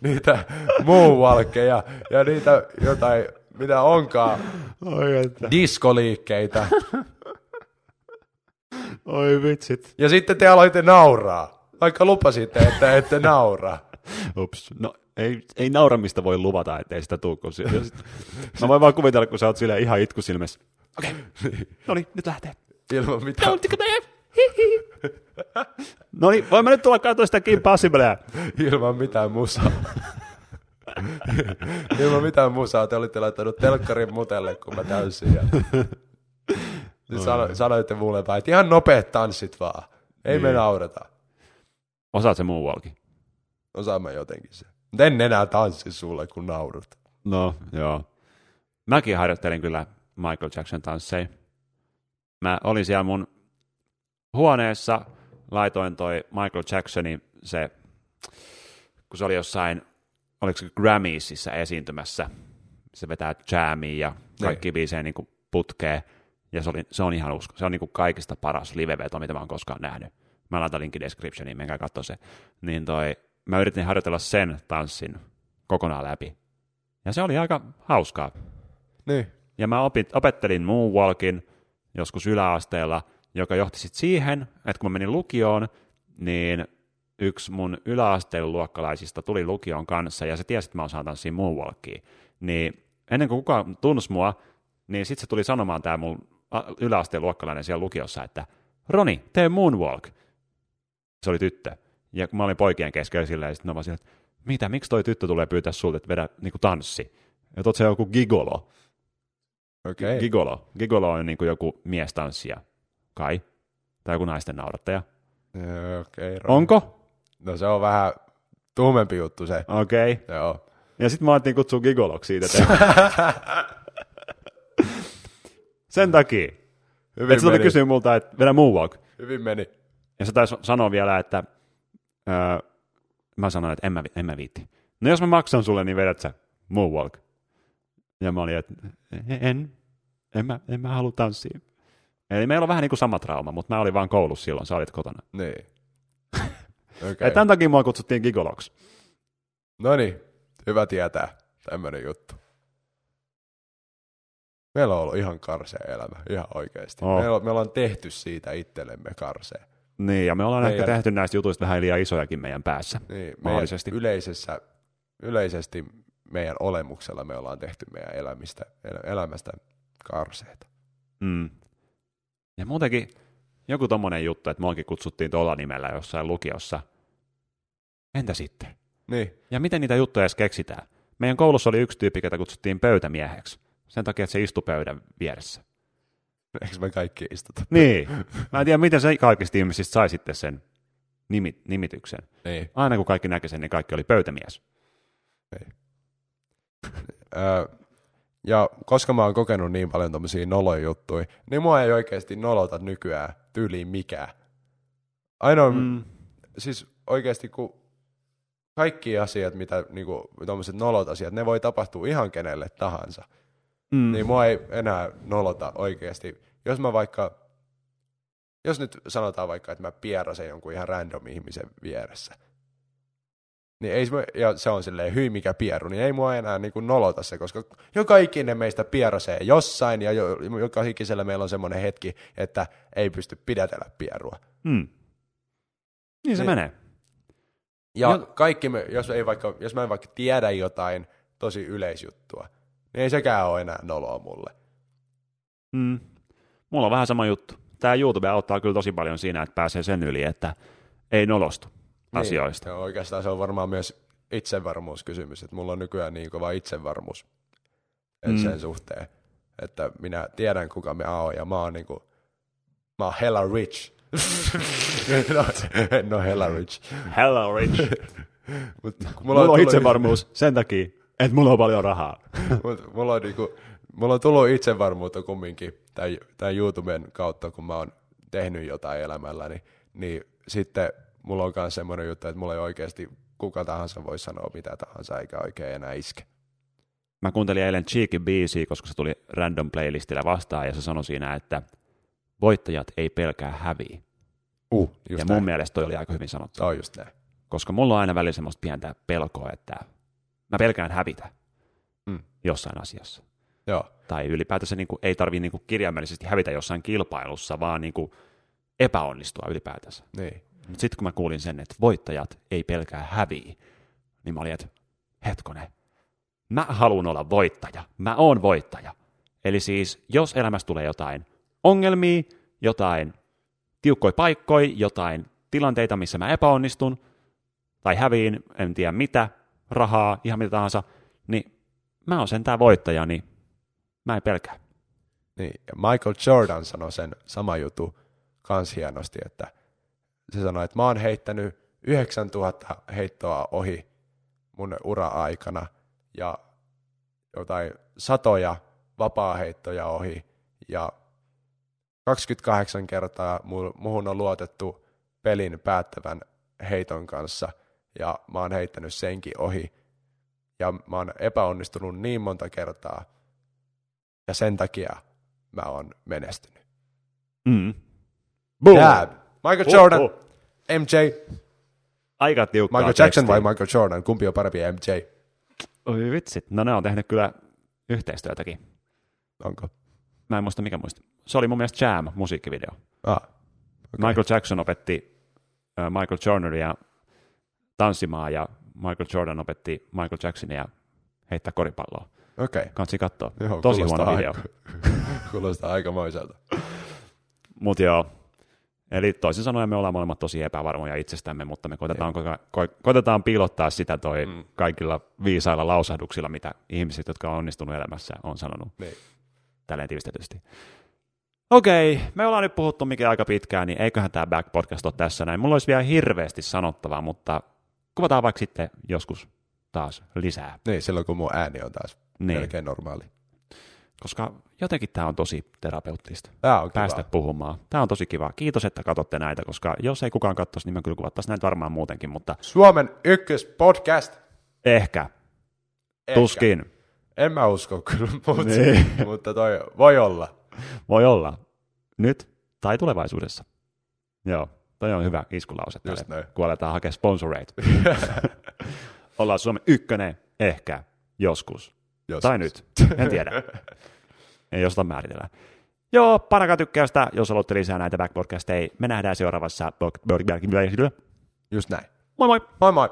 niitä muuvalkeja ja niitä jotain, mitä onkaan, Oi, että. diskoliikkeitä. Oi vitsit. Ja sitten te aloitte nauraa, vaikka lupasitte, että ette nauraa. Ups. No ei, ei nauramista voi luvata, ettei sitä tuu. Kun sit, mä voin vaan kuvitella, kun sä oot silleen ihan itkusilmässä. Okei, okay. [LAUGHS] no niin, nyt lähtee. Ilman mitään, [LAUGHS] No niin, voimme nyt tulla katsoa sitä Kim Possiblea. ilman mitään musaa. [LAUGHS] ilman mitään musaa te olitte laittanut telkkarin mutelle, kun mä täysin. Ja... [LAUGHS] Sitten sano, sanoitte mulle vaan, että ihan nopeat tanssit vaan. Ei me Niin. naurata. Osaat se moonwalkin? Osaan mä jotenkin se. Mutta en enää tanssi sulle, kun naurut. No, joo. Mäkin harjoittelin kyllä Michael Jackson tansseja. Mä olin siellä mun huoneessa, laitoin toi Michael Jacksonin se, kun se oli jossain, oliko se Grammysissa esiintymässä, se vetää jamia ja kaikki biisejä niin putkeen, ja se, oli, se on ihan usko, se on niin kuin kaikista paras liveveto, mitä mä oon koskaan nähnyt. Mä laitan linkin descriptioniin, menkää katsoa se. Niin toi, mä yritin harjoitella sen tanssin kokonaan läpi. Ja se oli aika hauskaa. Niin. Ja mä opit, opettelin moonwalkin joskus yläasteella, joka johti sitten siihen, että kun mä menin lukioon, niin yksi mun yläasteen luokkalaisista tuli lukioon kanssa, ja se tiesi, että mä osaan tanssia moonwalkia. Niin ennen kuin kukaan tunsi mua, niin sitten se tuli sanomaan tämä mun yläasteen luokkalainen siellä lukiossa, että Roni, tee moonwalk. Se oli tyttö. Ja kun mä olin poikien keskellä silleen, ja sitten vaan silleen, että mitä, miksi toi tyttö tulee pyytää sulta, että vedä niin tanssi? Ja oot se joku gigolo. Okei. Gigolo. Gigolo on niin kuin joku miestanssija, kai. Tai joku naisten naurattaja. Okay, Onko? No se on vähän tuumempi juttu se. Okei. Okay. Joo. Ja sitten mä ajattelin kutsua gigoloksi siitä. Että... [LAUGHS] Sen takia. Hyvin Että se meni. kysyä multa, että vedä moonwalk. Hyvin meni. Ja se taisi sanoa vielä, että öö, mä sanoin, että en mä, en mä viitti. No jos mä maksan sulle, niin vedät sä moonwalk. Ja mä olin, että en, en mä, en mä halua tanssia. Eli meillä on vähän niin kuin sama trauma, mutta mä olin vaan koulussa silloin, sä olit kotona. Niin. [LAUGHS] Okay. Tämän takia mua kutsuttiin gigoloksi. No niin, hyvä tietää tämmöinen juttu. Meillä on ollut ihan karsea elämä, ihan oikeasti. Oh. Me, me ollaan tehty siitä itsellemme karsea. Niin, ja me ollaan Meidän- ehkä tehty näistä jutuista vähän liian isojakin meidän päässä. Niin, meidän Mahdollisesti. yleisessä, yleisesti meidän olemuksella me ollaan tehty meidän elämistä, el- elämästä karseita. Mm. Ja muutenkin joku tommonen juttu, että muakin kutsuttiin tuolla nimellä jossain lukiossa. Entä sitten? Niin, Ja miten niitä juttuja edes keksitään? Meidän koulussa oli yksi tyyppi, ketä kutsuttiin pöytämieheksi. Sen takia, että se istui pöydän vieressä. eikö me kaikki istuta? Niin. Mä en tiedä, miten se kaikista ihmisistä sai sitten sen nimi, nimityksen. Niin. Aina kun kaikki näki sen, niin kaikki oli pöytämies. Öö, ja koska mä oon kokenut niin paljon tommosia noloja juttuja, niin mua ei oikeasti nolota nykyään tyyliin mikään. Ainoa, mm. Siis oikeasti kun kaikki asiat, mitä niinku, tommoset nolot asiat, ne voi tapahtua ihan kenelle tahansa. Mm. Niin mua ei enää nolota oikeasti. Jos mä vaikka, jos nyt sanotaan vaikka, että mä pierasen jonkun ihan random ihmisen vieressä, niin ei se, ja se on silleen hyi mikä pieru, niin ei mua enää niin kuin nolota se, koska joka ikinen meistä pierasee jossain, ja jo, joka ikisellä meillä on semmoinen hetki, että ei pysty pidätellä pierua. Mm. Niin se Niin. menee. Ja Ja- kaikki, me, jos, ei vaikka, jos mä en vaikka tiedä jotain tosi yleisjuttua, niin ei sekään ole enää noloa mulle. Mm. Mulla on vähän sama juttu. Tämä YouTube auttaa kyllä tosi paljon siinä, että pääsee sen yli, että ei nolostu asioista. Niin. Ja oikeastaan se on varmaan myös itsevarmuuskysymys, että mulla on nykyään niin kova itsevarmuus Mm. sen suhteen, että minä tiedän kuka mä oon ja mä oon niinku, mä oon hella rich. [LAUGHS] no, ole hella rich. Hello, Rich. [LAUGHS] Mut mulla, mulla on tullut- itsevarmuus sen takia, että mulla on paljon rahaa. [LAUGHS] Mut mulla, on niinku, mulla on tullut itsevarmuutta kumminkin tämän, tämän YouTuben kautta, kun mä oon tehnyt jotain elämälläni, niin sitten mulla on myös semmoinen juttu, että mulla ei oikeasti kuka tahansa voi sanoa mitä tahansa, eikä oikein enää iske. Mä kuuntelin eilen Cheeky biisiä, koska se tuli random playlistillä vastaan, ja se sanoi siinä, että voittajat ei pelkää häviä. Uh, ja just mun näin. mielestä toi oli aika hyvin sanottu. On just näin. Koska mulla on aina välillä semmoista pientä pelkoa, että mä pelkään hävitä Mm. jossain asiassa. Joo, Tai ylipäätänsä niin kuin, ei tarvii niin kuin kirjaimellisesti hävitä jossain kilpailussa, vaan niin kuin epäonnistua ylipäätänsä. niin. Mutta sitten kun mä kuulin sen, että voittajat ei pelkää häviä, niin mä olin, että hetkonen, mä haluan olla voittaja. Mä oon voittaja. Eli siis, jos elämässä tulee jotain ongelmia, jotain tiukkoja paikkoja, jotain tilanteita, missä mä epäonnistun, tai häviin, en tiedä mitä, rahaa, ihan mitä tahansa, niin mä oon sentään voittaja, niin mä en pelkää. niin. Michael Jordan sanoi sen sama jutu kans hienosti, että se sanoi, että mä oon heittänyt 9000 heittoa ohi mun ura-aikana ja jotain satoja vapaa-heittoja ohi ja 28 kertaa mu- muhun on luotettu pelin päättävän heiton kanssa ja mä oon heittänyt senkin ohi ja mä oon epäonnistunut niin monta kertaa ja sen takia mä oon menestynyt. Mm. Boom. Dab. Michael Huh, Jordan, huh. MJ, Aika tiukkaa Michael Jackson tekstiä. vai Michael Jordan, kumpi on parempi MJ? Oi vitsit, no ne on tehnyt kyllä yhteistyötäkin. Onko? Mä en muista mikä muista. Se oli mun mielestä Jam, musiikkivideo. Ah, Okay. Michael Jackson opetti äh, Michael Jordania tanssimaan ja Michael Jordan opetti Michael Jacksonia heittää koripalloa. okei. Okay. Kansi katsoa. Joo, Tosi huono video. aika- [LAUGHS] kuulostaa aikamoiselta. Mut joo. Eli toisin sanoen me ollaan molemmat tosi epävarmoja itsestämme, mutta me koitetaan, ko- ko- koitetaan piilottaa sitä toi mm. kaikilla viisailla lausahduksilla, mitä ihmiset, jotka on onnistunut elämässä, on sanonut. Niin. Tälleen tiivistetysti. Okei, me ollaan nyt puhuttu mikä aika pitkään, niin eiköhän tämä Back Podcast ole tässä näin. Mulla olisi vielä hirveästi sanottavaa, mutta kuvataan vaikka sitten joskus taas lisää. niin, silloin kun mun ääni on taas Niin. niin. melkein normaali. Koska jotenkin tämä on tosi terapeuttista. Tää on Päästä kiva. puhumaan. Tämä on tosi kiva. Kiitos, että katsotte näitä, koska jos ei kukaan katsoisi, niin me kyllä kuvattaisiin näitä varmaan muutenkin, mutta Suomen ykköspodcast. ehkä, Ehkä. tuskin, En mä usko kyllä, [LAUGHS] mutta, Niin. [LAUGHS] mutta toi voi olla. voi olla nyt tai tulevaisuudessa. Joo, toi on hyvä iskulause tälle, kun aletaan hakea sponsoreita. [LAUGHS] Ollaan Suomen ykkönen, ehkä, joskus. Jos. Tai nyt, en tiedä. [LAUGHS] Ei osata määritellä. Joo, parakaa tykkäystä, jos haluatte lisää näitä backpodcasteja. Me nähdään seuraavassa. Just näin. Moi moi! Moi moi!